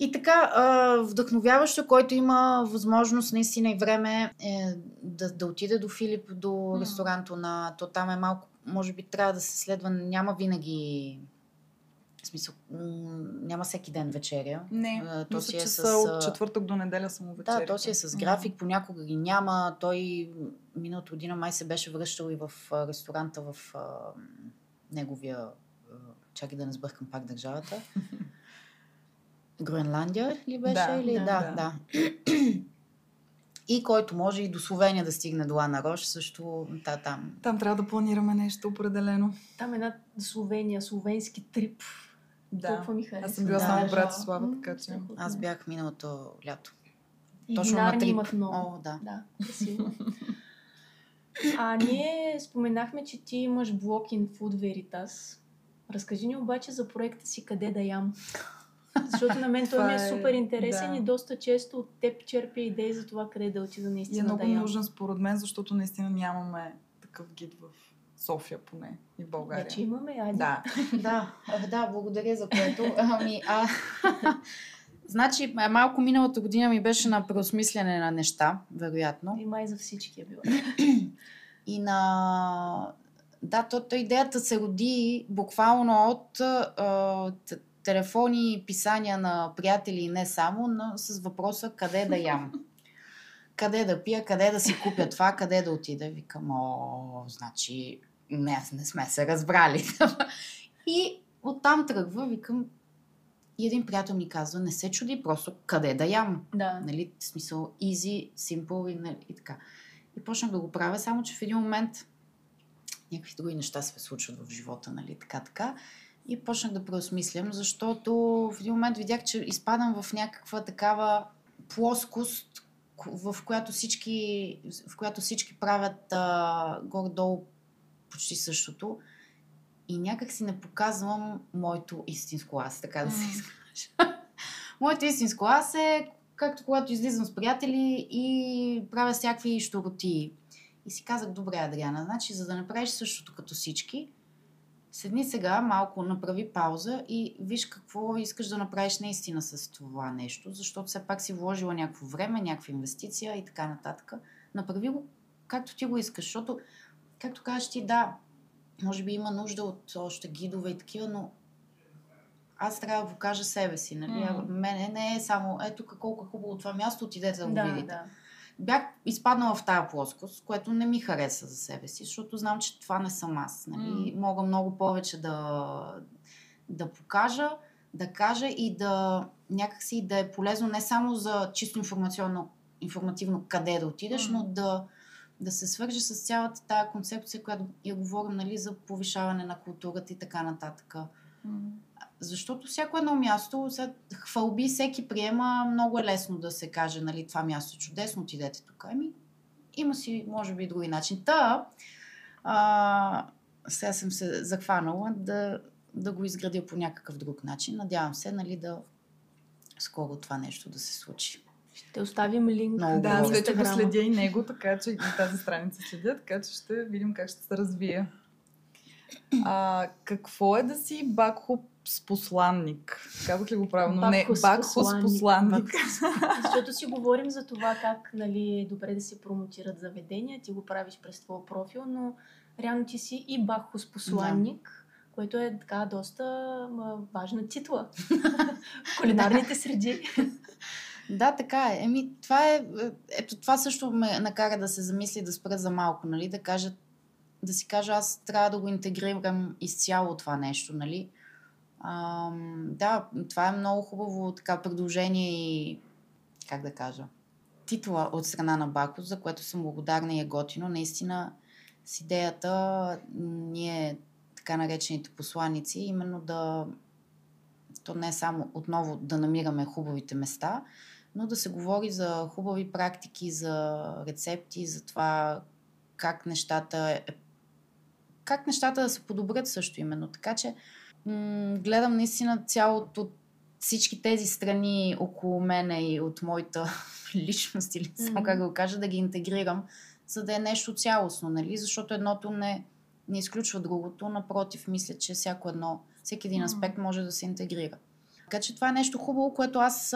И така, а, вдъхновяващо, който има възможност наистина и време е, да, да отиде до Филип, до М. ресторанто на... То там е малко, може би трябва да се следва, няма винаги... В смисъл, няма всеки ден вечеря. Не, то мисля, си е че с, от четвъртък до неделя само вечеря. Да, то си е с график, понякога ги няма. Той миналата година май се беше връщал и в ресторанта в а, неговия... А, чакай да не сбъркам пак държавата. [laughs] Гроенландия ли беше? Да, или? да, да, да. [clears throat] И който може и до Словения да стигне до Ана Рош, също та, там. Там трябва да планираме нещо определено. Там една Словения, словенски трип. Да. Толкова ми харесва. Аз съм била Да. само. Братислава, М, така че... Аз бях миналото лято. И точно на трип. имат много. О, да. Да, красиво. А ние споменахме, че ти имаш блог in Food Veritas. Разкажи ни обаче за проекта си Къде да ям. Защото на мен той ми е е- супер интересен да. и доста често от теб черпя идеи за това къде да отида И е наистина много да нужен според мен, защото наистина нямаме такъв гид в София поне и в България. Вече имаме, айде. Да. [laughs] Да, да, благодаря за което. Ами, а... [laughs] значи, малко миналата година ми беше на преосмислене на неща, вероятно. И май за всички е било. [clears throat] И на... Да, то, то идеята се роди буквално от а, телефони и писания на приятели и не само, но с въпроса къде да ям. Къде да пия, къде да си купя това, къде да отида. Викам, о, значи, не, не сме се разбрали. и оттам тръгва, викам, и един приятел ми казва, не се чуди, просто къде да ям. Да. Нали, в смисъл easy, simple и, нали, и така. И почнах да го правя, само че в един момент някакви други неща се случват в живота, нали, така, така. И почнах да преосмислям, защото в един момент видях, че изпадам в някаква такава плоскост, ко- в която всички, в която всички правят а, горе-долу почти същото. И някак си не показвам моето истинско аз, така да се изкажа. [laughs] моето истинско аз е както когато излизам с приятели и правя всякакви щуротии. И си казах, добре, Адриана, значи за да направиш същото като всички, седни сега, малко направи пауза и виж какво искаш да направиш наистина с това нещо, защото все пак си вложила някакво време, някаква инвестиция и така нататък. Направи го както ти го искаш, защото, както кажеш ти, да, може би има нужда от още гидове и такива, но аз трябва да покажа себе си, нали? А Мене не е само, ето колко е хубаво това място, отидете да го Да, видите. да. Бях изпаднала в тая плоскост, което не ми хареса за себе си, защото знам, че това не съм аз. Нали? М. Мога много повече да, да покажа, да кажа и да някакси да е полезно не само за чисто информационно, информативно къде да отидеш, М. но да, да се свърже с цялата тая концепция, която я говорим нали, за повишаване на културата и така нататък. М. Защото всяко едно място, сега, хвалби всеки приема, много е лесно да се каже, нали, това място е чудесно, отидете тук. Ами, има си, може би, и други начин. Та, а, сега съм се захванала да, да го изградя по някакъв друг начин. Надявам се, нали, да скоро това нещо да се случи. Ще оставим линк. Много Да, аз вече го следя и него, така че и тази страница следя, така че ще видим как ще се развие. А, какво е да си бакхо с посланник? Казах ли го правилно? Не, Бакхо с бакхо с посланник. посланник. Защото си говорим за това как нали, е добре да се промотират заведения, ти го правиш през твоя профил, но реално ти си и бахос посланник, което е така доста ма, важна титла [laughs] в кулинарните среди. Да, така е. Еми, това е, Ето това също ме накара да се замисли да спра за малко, нали? Да кажа, да си кажа, аз трябва да го интегрирам изцяло това нещо, нали? Ам, да, това е много хубаво така предложение и как да кажа, титла от страна на Бакус, за което съм благодарна и е готино. Наистина с идеята ние, така наречените посланици, именно да то не само отново да намираме хубавите места, но да се говори за хубави практики, за рецепти, за това как нещата, е- как нещата да се подобрят също именно. Така че м- гледам наистина цялото всички тези страни около мене и от моята [laughs] личност, или само Мгм. как да го кажа, да ги интегрирам, за да е нещо цялостно, нали? Защото едното не, не изключва другото, напротив, мисля, че всяко едно, всеки един аспект може да се интегрира. Така че това е нещо хубаво, което аз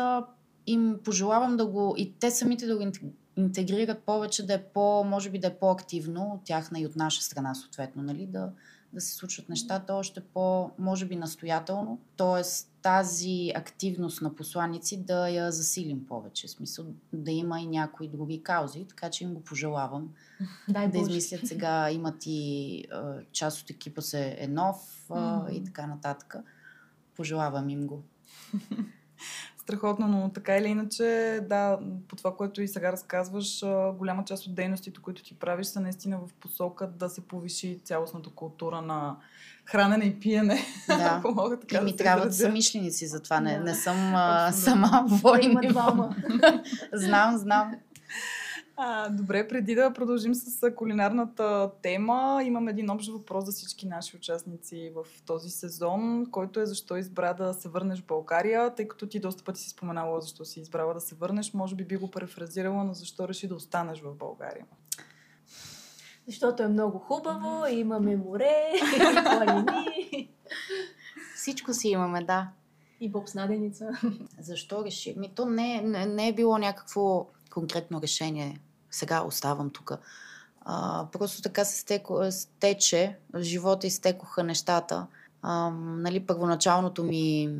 им пожелавам да го, и те самите да го интег- интегрират повече, да е по, може би да е по-активно от тяхна и от наша страна, съответно, нали? Да, да се случват нещата още по, може би, настоятелно. Тоест, тази активност на посланици да я засилим повече. В смисъл да има и някои други каузи, така че им го пожелавам. [laughs] Дай да Боже. измислят сега, имат и част от екипа се е нов Мгм. и така нататък. Пожелавам им го. [laughs] Страхотно, но така или иначе, да, по това, което и сега разказваш, голяма част от дейностите, които ти правиш, са наистина в посока да се повиши цялостната култура на хранене и пиене. Да. [laughs] Ако мога така И да ми се трябват изразя. самишленици, затова не, Да. не съм а, сама [laughs] Да война. [laughs] знам, знам. А, добре, преди да продължим с кулинарната тема, имам един общ въпрос за всички наши участници в този сезон, който е защо избра да се върнеш в България, тъй като ти доста пъти си споменала защо си избрала да се върнеш, може би би го префразирала, но защо реши да останеш в България? Защото е много хубаво, имаме море, [laughs] планини Всичко си имаме, да. и бобснаденица. Защо реши? Ми то не, не, не е било някакво конкретно решение. Сега оставам тук. А, просто така се стеко, стече, в живота изтекоха нещата. А, нали, първоначалното ми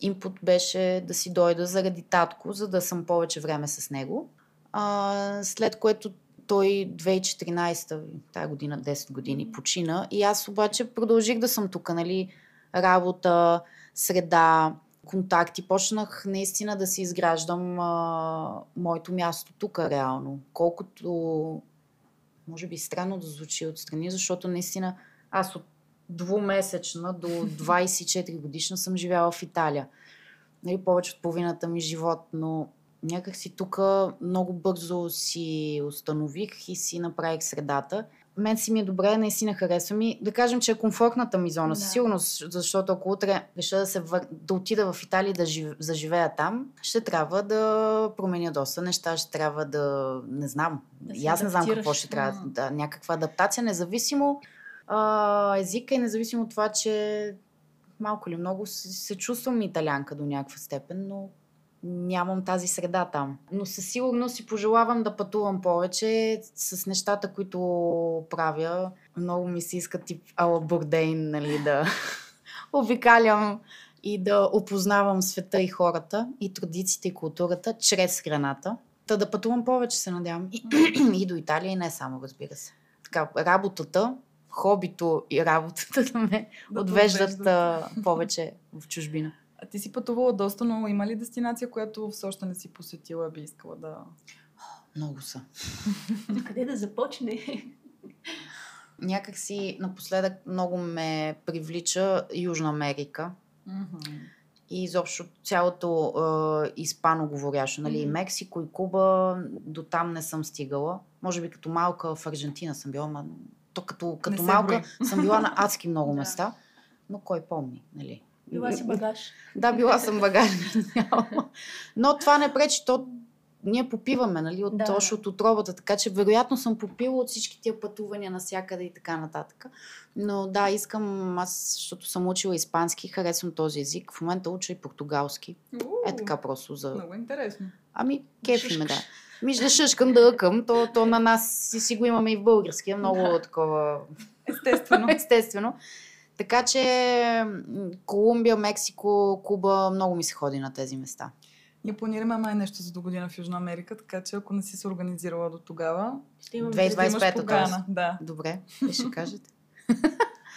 инпут беше да си дойда заради татко, за да съм повече време с него. А, след което той 2014, тази година, 10 години, почина. И аз обаче продължих да съм тук, нали, работа, среда, контакти. Почнах наистина да си изграждам а, моето място тук реално. Колкото, може би странно да звучи отстрани, защото наистина аз от двумесечна до [laughs] 24 годишна съм живяла в Италия. Нали, повече от половината ми живот, но някак си тук много бързо си установих и си направих средата. Мен си ми е добре, наистина харесва ми. Да кажем, че е комфортната ми зона, Да. със сигурност, защото ако утре реша да, се вър... да отида в Италия да жив... заживея там, ще трябва да променя доста неща, ще трябва да, не знам, Да и аз не знам какво ще трябва, да, някаква адаптация, независимо а, езика и независимо от това, че малко или много се, се чувствам италянка до някаква степен, но нямам тази среда там. Но със сигурност си пожелавам да пътувам повече с нещата, които правя. Много ми се иска тип Ала Бурдейн, нали, да [laughs] обикалям и да опознавам света и хората, и традициите и културата чрез храната. Та да пътувам повече, се надявам. И, [clears throat] и до Италия, и не само, разбира се. Така, работата, хобито и работата [laughs] да ме Да отвеждат отвеждат. а, повече в чужбина. А ти си пътувала доста, но има ли дестинация, която все още не си посетила, би искала да... Много са. Откъде да започне? Някак си напоследък много ме привлича Южна Америка и изобщо цялото е, испаноговорящо, нали, и Мгм. Мексико, и Куба, до там не съм стигала. Може би като малка в Аржентина съм била, но то като, като малка брои. съм била на адски много [laughs] места, но кой помни, нали? Била си багаж. Да, била съм багажник. [laughs] Но това не пречи. То ние попиваме, нали, от, Да. още от отробата, така че вероятно съм попила от всички тия пътувания навсякъде и така нататък. Но да, искам, аз, защото съм учила испански, харесвам този език. В момента уча и португалски. Е така просто за... Много интересно. Ами, кефи ме, да. шушкаш. Ми да шъшкам, да ъкам, то, то на нас си, си го имаме и в български. Е много Да. такова Естествено. [laughs] естествено. Така че Колумбия, Мексико, Куба, много ми се ходи на тези места. Ние планираме май нещо за до година в Южна Америка, така че ако не си се организирала до тогава, Ще имаме 2025 ще имаш т.е. покана. Да. Добре, [laughs] ще кажете?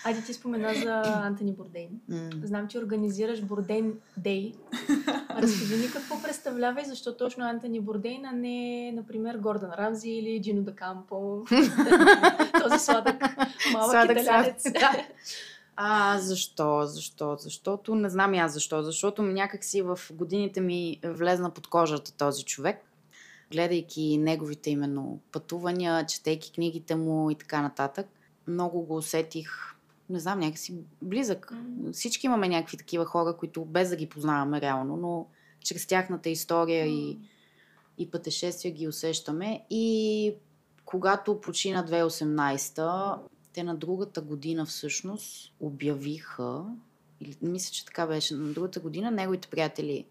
Айде ти спомена за Антони Бордейн. М, Знам, че организираш Бордейн Дей. [laughs] Разкажи ми какво представлява и защо точно Антони Бордейн, а не, например, Гордон Рамзи или Джино да Кампо. [laughs] Този сладък малък Сладък, италянец. сладък, да. А, защо? Защо? Защото не знам и аз защо. Защото някак си в годините ми влезна под кожата този човек. Гледайки неговите именно пътувания, четейки книгите му и така нататък, много го усетих, не знам, някакси близък. М. Всички имаме някакви такива хора, които без да ги познаваме реално, но чрез тяхната история и, и пътешествия ги усещаме. И когато почина 2018-та, те на другата година всъщност обявиха, или мисля, че така беше, на другата година неговите приятели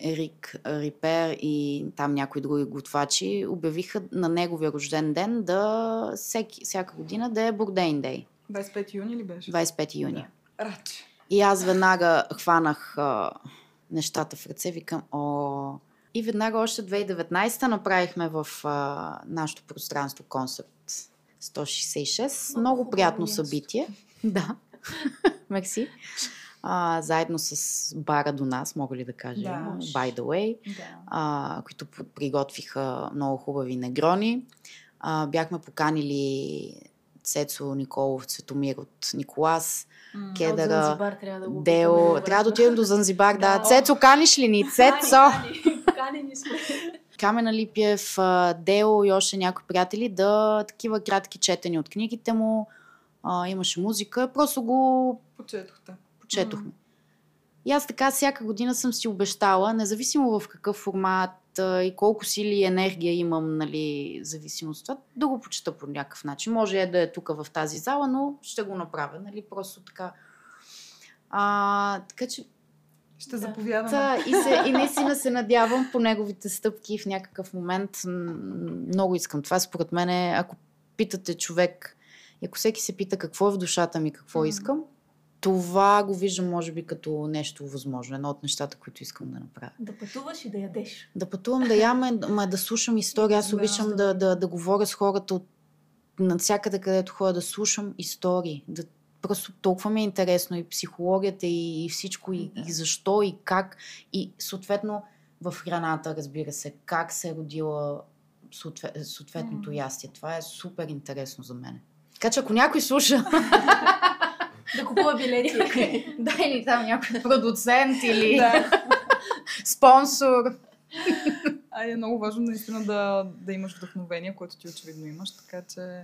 Ерик Рипер и там някои други готвачи обявиха на неговия рожден ден да всеки, всяка година да е Бурдейн Дей, 25 юни ли беше? 25 юни. Да. Рач. И аз веднага хванах а, нещата в ръце, викам, о... И веднага още 2019 направихме в а, нашото пространство концепт 166. Много приятно място. събитие. [laughs] Да. [laughs] Мерси. А, заедно с бара до нас, мога ли да кажа, Да. by the way, Да. а, които приготвиха много хубави негрони. А, бяхме поканили Цецо Николов, Цветомир от Николас, М. От Кедъра, Занзибар трябва да го Део. Трябва да отидем до Занзибар, да. Да. Цецо, каниш ли ни? Цецо! Поканени сме. Камена Липиев, а, Део и още някои приятели да такива кратки четени от книгите му. А, имаше музика, просто го Почетохте. почетохме. И аз така всяка година съм си обещала, независимо в какъв формат а, и колко сили и енергия имам, нали, зависимост от това, да го почета по някакъв начин. Може е да е тук в тази зала, но ще го направя, нали, просто така. А, така че Ще Да. заповядаме. Та, и, се, и наистина се надявам по неговите стъпки в някакъв момент. Много искам това. Според мен, е, ако питате човек, и ако всеки се пита какво е в душата ми, какво М. искам, това го виждам, може би, като нещо възможно. Едно от нещата, които искам да направя. Да пътуваш и да ядеш. Да пътувам, да яме, ма да слушам истории. Аз Да, обичам да, да, да говоря с хората от навсякъде, където ходя, да слушам истории. Да, просто толкова ми е интересно и психологията, и, и всичко, и, Да. и защо, и как. И съответно в храната, разбира се, как се е родила съответ, съответното ястие. Това е супер интересно за мен. Така че ако някой слуша, [laughs] Да купува билети. [laughs] да или там някой [laughs] продуцент или Да. спонсор, А е много важно наистина да, да имаш вдъхновение, което ти очевидно имаш, така че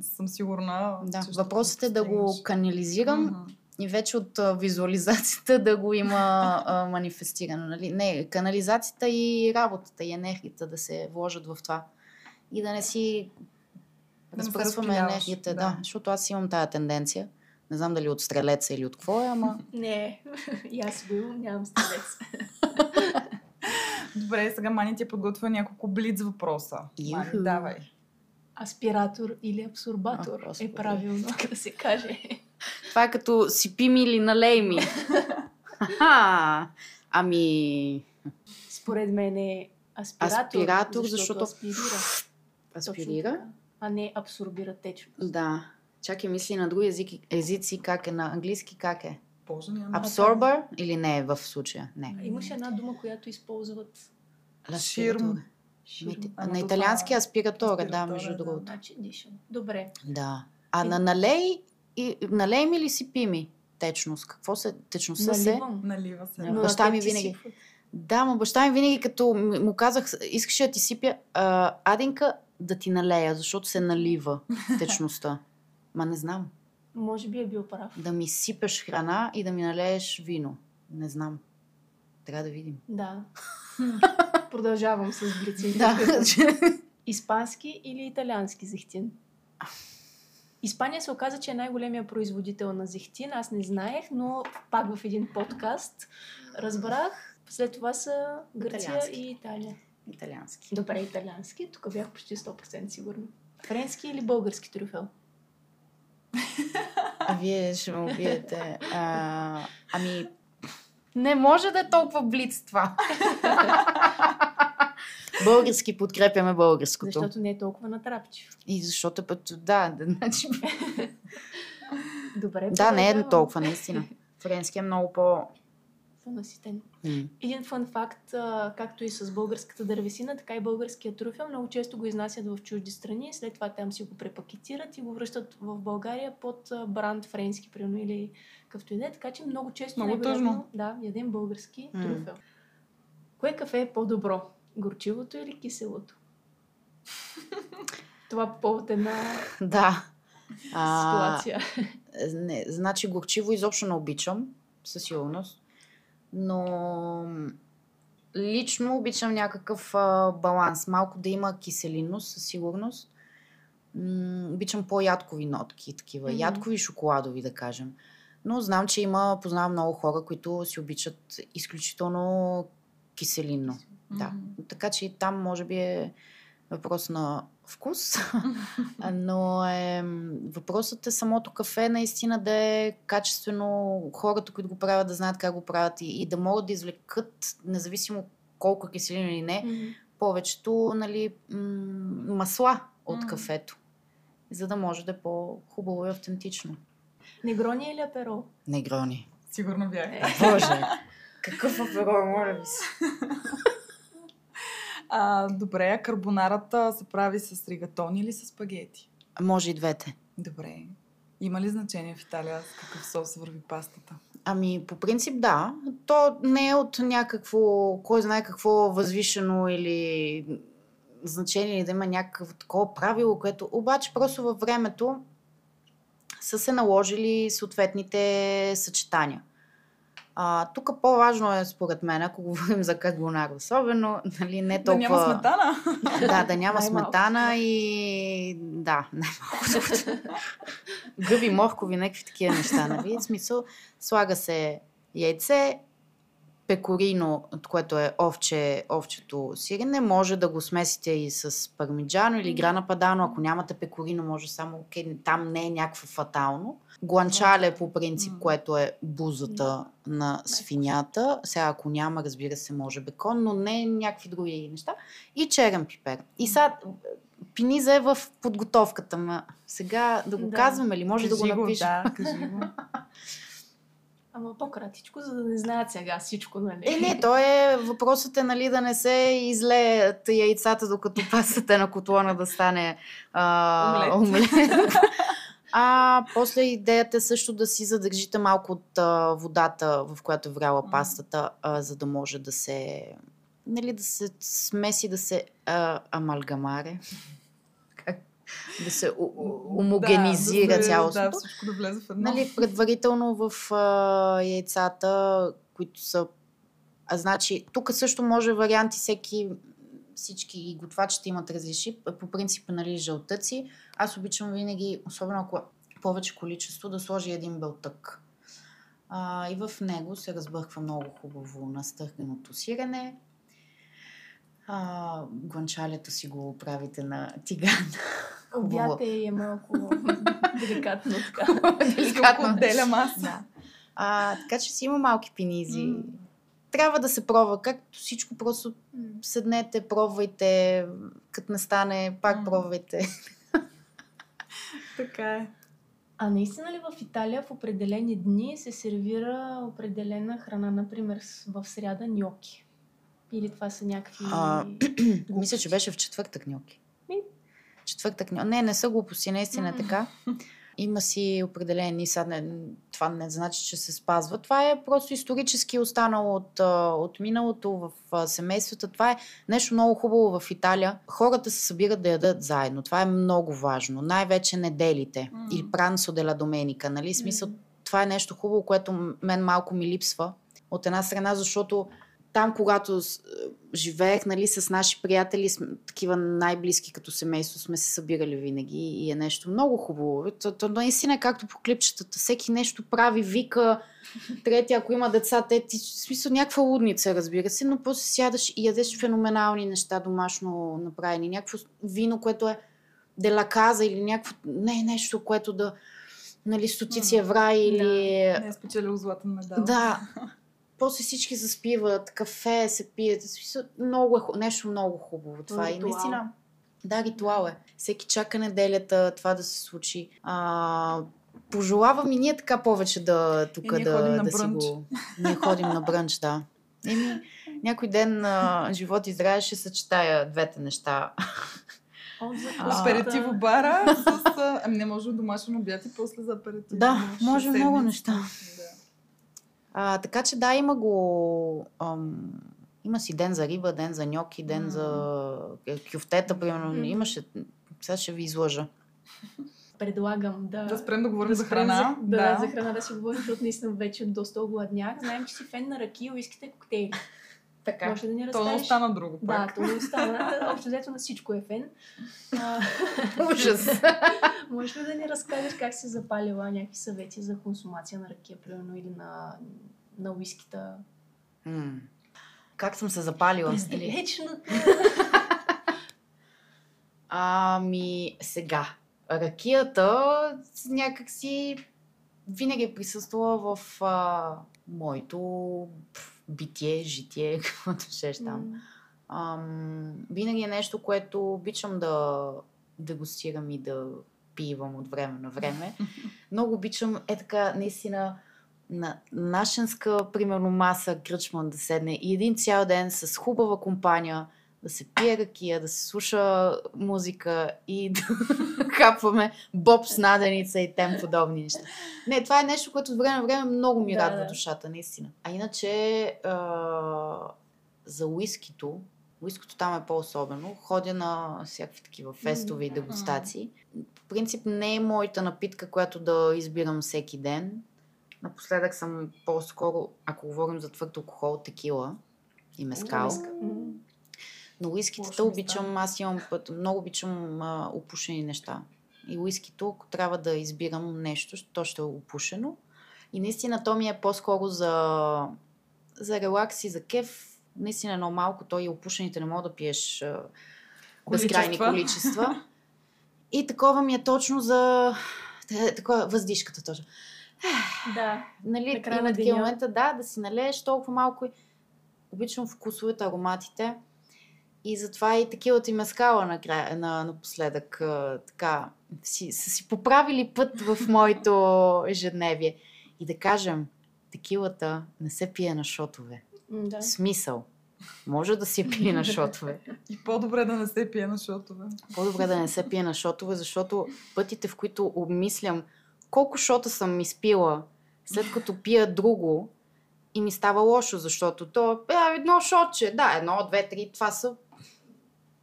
съм сигурна. Да, че въпросът е да го канализирам Мгм. и вече от а, визуализацията да го има а, манифестирано. Нали? Не, канализацията и работата и енергията да се вложат в това. И да не си Да разпръсваме енергията. Да. да. защото аз имам тая тенденция. Не знам дали от стрелеца или от какво е, ама [laughs] Не, и аз го нямам стрелец. [laughs] Добре, сега Мани ти е подготвила няколко блиц въпроса. Мани, давай. Аспиратор или абсорбатор А, е правилно [laughs] да се каже. това е като сипи ми или налей ми. Ами, Според мен е аспиратор, Аспиратор, защото- аспирира. [sniffs] Точно аспирира. така. А не абсорбира течност. Да. Чакай, мисли на други езики, езици как е, на английски как е. Абсорбър или не е в случая? Не. Имаше една дума, която използват Ширм. Ширм. На, италиански това- аспиратора, да, между да. другото. Значи дишам. Добре. Да. А на налей, и, налей ми или си пи ми течност? Какво се, течността се? Налива се. Но Баща ми винаги. сипват. Да, но баща ми винаги като му казах, искаш да ти сипя, а, Адинка да ти налея, защото се налива [laughs] течността. Ма не знам. Може би е бил прав. Да ми сипеш храна и да ми налееш вино. Не знам. Трябва да видим. Да. [laughs] Продължавам с блиците. Да. [laughs] Испански или италиански зехтин? Испания се оказа, че е най-големия производител на зехтин. Аз не знаех, но пак в един подкаст разбрах. След това са Гърция Италиански. и Италия. Италиански. Добре, италиански. Тук бях почти 100% сигурна. Френски или български трюфел? [laughs] А вие ще ме убиете. А, ами, не може да е толкова блиц това. [laughs] Български подкрепяме българското. Защото не е толкова натрапчив. И защото път, да, да, значи, [laughs] Добре, да, не е толкова, наистина. Френски е много по... По-наситен. М. Един фън факт, както и с българската дървесина, така и българския трюфел, много често го изнасят в чужди страни, след това там си го препакетират и го връщат в България под бранд френски, примерно, или какъвто и да е. Така че много често Много тъжно. Да, ядем български М. трюфел. Кое кафе е по-добро? Горчивото или киселото? [laughs] Това по повод една [laughs] Да. А, ситуация. не, значи горчиво изобщо не обичам, със сигурност. Но лично обичам някакъв а, баланс. Малко да има киселинност, със сигурност. М, обичам по-ядкови нотки, такива. Мгм. Ядкови шоколадови, да кажем. Но знам, че има, познавам много хора, които си обичат изключително киселинно. Да. Мгм. Така че и там може би е въпрос на вкус, [laughs] но е, въпросът е самото кафе наистина да е качествено, хората, които го правят, да знаят как го правят и, и да могат да извлекат, независимо колко е киселина или не, Мгм. повечето нали, м- масла от М. кафето, за да може да е по-хубаво и автентично. Негрони или аперол? Негрони. Сигурно бях. Е. Боже! [laughs] Какъв аперол, моля ви се. [laughs] А, добре, а карбонарата се прави с ригатони или с спагети? Може и двете. Добре. Има ли значение в Италия с какъв сос върви пастата? Ами, по принцип да. То не е от някакво, кой знае какво възвишено или значение, да има някакво такова правило, което обаче просто във времето са се наложили съответните съчетания. А, тук по-важно е, според мен, ако говорим за карбонар, особено, нали, не Да толкова... няма сметана? Да, да няма сметана и да, най-малко. Гъби, моркови, някакви такива неща, нали? В смисъл, слага се яйце, пекорино, което е овче, овчето сирене, може да го смесите и с пармиджано или грана падано. Ако нямате пекорино, може само, окей, там не е някакво фатално. Гуанчале по принцип, което е бузата на свинята. Сега, ако няма, разбира се, може бекон, но не някакви други неща. И черен пипер. И сега пиниза е в подготовката. Ма сега да го Да. казваме ли? Може да го Кажи напишем. Да, [laughs] кажи го. Ама по-кратичко, за да не знаят сега всичко, нали? Е, не, то е въпросът е, нали, да не се излеят яйцата, докато пасата е на котлона да стане а, Омлет. омлет. [laughs] А после идеята е също да си задържите малко от а, водата, в която е вряла пастата, а, за да може да се нали, да се смеси, да се а, амалгамаре. Как? Да се у- у- homogенизира да, да, цялостното. Да, всичко да влезе в едно. Нали, предварително в а, яйцата, които са... А, значи, тук също може варианти, всеки, всички готвачите имат различни. По принцип, нали, жълтъци. Аз обичам винаги, особено ако е повече количество, да сложи един белтък. А, и в него се разбърква много хубаво настърганото сирене. А, гуанчалето си го правите на тиган. Обяте е малко [laughs] деликатно така. Деликатно отделя маса. Да. А, така че си има малки пенизи. М. Трябва да се пробва. Както всичко, просто седнете, пробвайте. Като не стане, пак М. пробвайте. Така е. А наистина ли в Италия в определени дни се сервира определена храна, например в сряда ньоки? Или това са някакви... А? Мисля, че беше в четвъртък ньоки. Ми. Четвъртък ньоки. Не, не са глупости, наистина е така. [laughs] Има си определени, сега не, това не значи, че се спазва. Това е просто исторически останало от, от миналото в семействата. Това е нещо много хубаво в Италия. Хората се събират да ядат заедно. Това е много важно. Най-вече неделите. М. Или прансо де ла доменика. Нали? Смисъл, М. това е нещо хубаво, което мен малко ми липсва. От една страна, защото там, когато с, живеех нали, с наши приятели, такива най-близки като семейство, сме се събирали винаги и е нещо много хубаво. То, то наистина е както по клипчетата. Всеки нещо прави, вика. Трети, ако има деца, те ти, в смисъл някаква лудница, разбира се, но после сядаш и ядеш феноменални неща домашно направени. Някакво вино, което е делаказа или някакво, не нещо, което да, нали, стотици евра или... Не е спечелил златен медал. Да. [laughs] После всички заспиват, кафе се пият. Много е, нещо много хубаво това. И Ритуал. наистина, да, ритуал е. Всеки чака неделята това да се случи. А, пожелавам и ние така повече да тук И да, да си го... Ние ходим на брънч, да. Еми, някой ден а, живот и здраве ще съчетая двете неща. Аперитиво бара с... Ами не може домашен обяд и после за аперитиво. Да, може много неща. Да. А, така че да, има го... Ам, има си ден за риба, ден за ньоки, ден М. за е, кюфтета, примерно. Мгм. Имаше... Сега ще ви излъжа. Предлагам да... Да спрем да говорим за спрем храна. За, да, за храна да си говорим, защото наистина вече доста огладнях. Знаем, че си фен на ръки, уиските, коктейли. Така. Може да ни То не разкажеш? остана друго Да, пак. то не остана. [laughs] Общо взето на всичко е фен. А, [laughs] Ужас. [laughs] можеш ли да ни разкажеш как си запалила някакви съвети за консумация на ракия, примерно, или на, на уискита? М. Как съм се запалила? През Или- далечната. Ами, сега. Ракията някак си винаги е присъствала в а, моето пф, битие, житие, [laughs] каквото щеш там. Ам, винаги е нещо, което обичам да дегустирам и да пивам от време на време. [laughs] Много обичам е така, наистина, на нашенска, примерно, маса, кръчман да седне и един цял ден с хубава компания, да се пие ракия, да се слуша музика и [laughs] да хапваме боб с наденица и тем подобни неща. Не, това е нещо, което от време на време много ми Да, радва да. душата, наистина. А иначе а, за уискито, уиското там е по-особено. Ходя на всякакви такива фестове и дегустации. По принцип не е моята напитка, която да избирам всеки ден. Напоследък съм по-скоро, ако говорим за твърд алкохол, текила и мескал. Уиска. Но уискитата обичам, аз имам път, много обичам а, опушени неща. И уискито, ако трябва да избирам нещо, то ще е опушено. И наистина то ми е по-скоро за, за релакс и за кеф. Наистина едно малко, той и опушените не мога да пиеш а, безкрайни Количества. [laughs] И такова ми е точно за е, такова въздишката точно. Да. [sighs] Нали, има такива момента, да, да си налееш толкова малко. Обичам вкусовете, ароматите. И затова и такива и мескала накрая, на, напоследък а, така, си, са си поправили път в [laughs] моето ежедневие. И да кажем, текилата не се пие на шотове. Да. Смисъл. Може да се пие на шотове. [laughs] И по-добре да не се пие на шотове. По-добре да не се пие на шотове, защото пътите, в които обмислям колко шота съм изпила, след като пия друго, и ми става лошо, защото то е едно шотче. Да, едно, две, три, това са...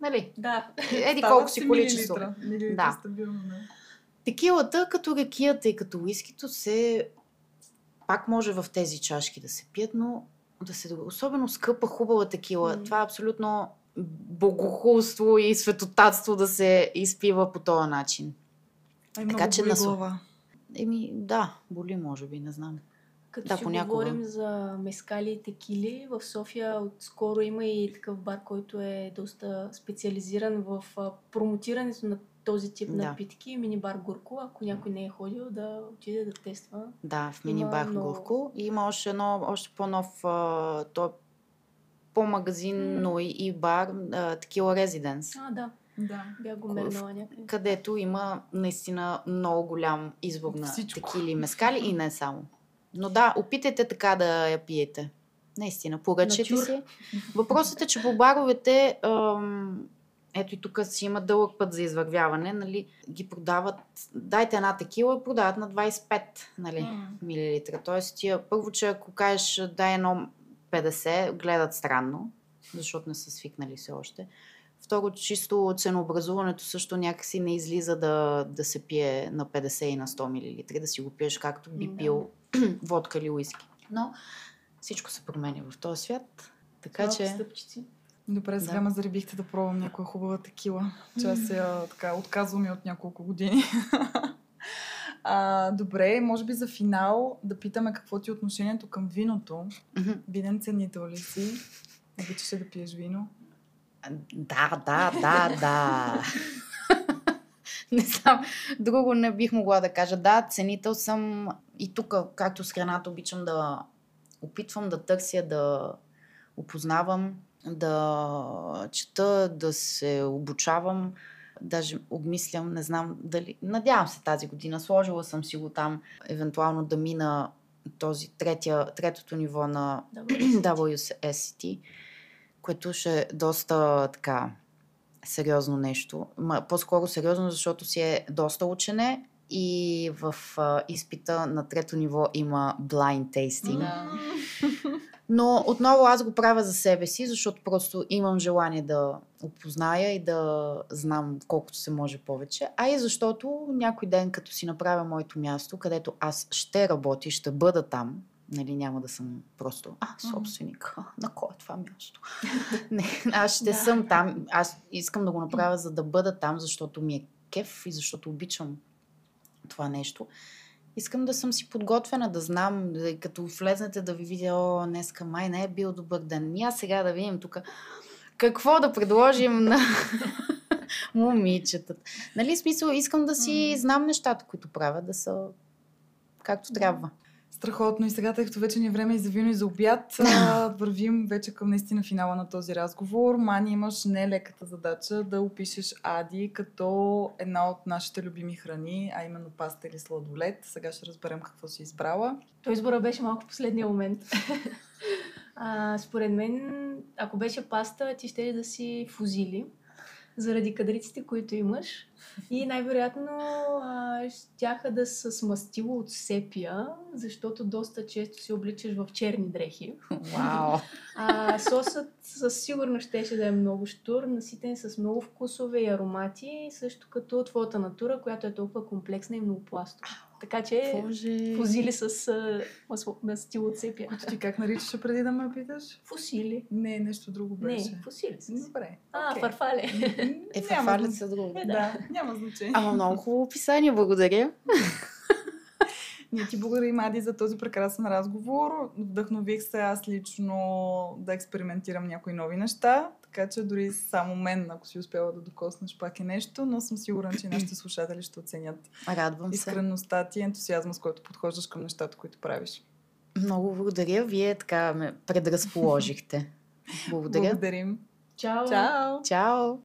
Нали? Да. Еди Стават колко си количество. Милилитра, милилитра Да. стабилно. Текилата, като ракията и като уискито, се... Пак може в тези чашки да се пият, но да се... Особено скъпа, хубава текила. М. Това е абсолютно богохулство и светотатство да се изпива по този начин. Ай, Така че на глава. Еми, да, боли, може би, не знам. Като Да, си понякога. говорим за мескали и текили, в София отскоро има и такъв бар, който е доста специализиран в промотирането на този тип Да. напитки. Мини бар Гурко, ако някой не е ходил, да отиде да тества. Да, в Има мини бар много- Горко. И има още едно, още по-нов, а, то е по-магазин, но и, и бар, а, Tequila Residence, А, да, Да. бях го мернала някъде. където има наистина много голям избор на Всичко. текили и мескали и не само. Но да, опитайте така да я пиете. Наистина, поръчайте си. Въпросът е, че по баровете, ам, ето и тук си има дълъг път за извървяване, нали, ги продават, дайте една текила, продават на 25, нали, М. милилитра. Тоест, тия, първо, че ако кажеш дай едно 50, гледат странно, защото не са свикнали все още. Второ, чисто ценообразуването също някакси не излиза да, да се пие на 50 и на 100 мл, да си го пиеш както би Да. пил [clears throat] водка или уиски. Но всичко се променя в този свят. Така Малко че... стъпчици. Добре, сега Да. ме заребихте да пробвам някоя хубава текила. Че аз я така отказвам и от няколко години. [laughs] а, добре, може би за финал да питаме какво ти е отношението към виното. Мгм. Винен ценител ли си? Обичаш ли да пиеш вино? Да, да, да, да. [laughs] не знам, друго не бих могла да кажа. Да, ценител съм и тук, както с храната, обичам да опитвам да търся, да опознавам, да чета, да се обучавам. Даже обмислям, не знам дали... Надявам се тази година, сложила съм си го там, евентуално да мина този третия, третото ниво на [clears throat] WSET, което ще е доста така сериозно нещо. Ма, по-скоро сериозно, защото си е доста учене и в а, изпита на трето ниво има blind tasting. Да. [laughs] Но отново аз го правя за себе си, защото просто имам желание да опозная и да знам колкото се може повече. А и защото някой ден, като си направя моето място, където аз ще работя, ще бъда там, нали, няма да съм просто, а, собственик, а, на кой е това място? [laughs] Не, аз ще Да. съм там. Аз искам да го направя, за да бъда там, защото ми е кеф и защото обичам това нещо. Искам да съм си подготвена, да знам, да, като влезнете да ви видя, о, днеска май не е бил добър ден. Аз сега да видим тук какво да предложим на [laughs] момичетата. Нали, смисъл, искам да си знам нещата, които правя, да са както трябва. Страхотно. И сега, тъй като вече ни е време и за вино и за обяд, [laughs] вървим вече към наистина финала на този разговор. Мани, имаш нелеката задача да опишеш Ади като една от нашите любими храни, а именно паста или сладолет. Сега ще разберем какво си избрала. Той избора беше малко в последния момент. [laughs] а, според мен, ако беше паста, ти ще да си фузили, заради кадриците, които имаш. И най-вероятно а, щяха да са с мастило от сепия, защото доста често си обличаш в черни дрехи. Вау! А сосът със сигурност щеше да е много штур, наситен с много вкусове и аромати, също като твоята натура, която е толкова комплексна и многопластова. Така че Боже! фузили с а, масло- мастило от сепия. Което ти как наричаше преди да ме питаш? Фусили. Не, нещо друго беше. Не, фусили. Добре. А, окей. фарфале. Е, значение. са друго. Е, Да, няма значение. Ама много хубаво описание, благодаря. Ние ти благодарим, Ади, за този прекрасен разговор. Вдъхнових се аз лично да експериментирам някои нови неща, така че дори само мен, ако си успела да докоснеш, пак е нещо, но съм сигурна, че нашите слушатели ще оценят Радвам се. искреността ти и ентусиазма, с който подхождаш към нещата, които правиш. Много благодаря. Вие така ме предразположихте. [laughs] Благодаря. Благодарим. Чао! Чао! Чао!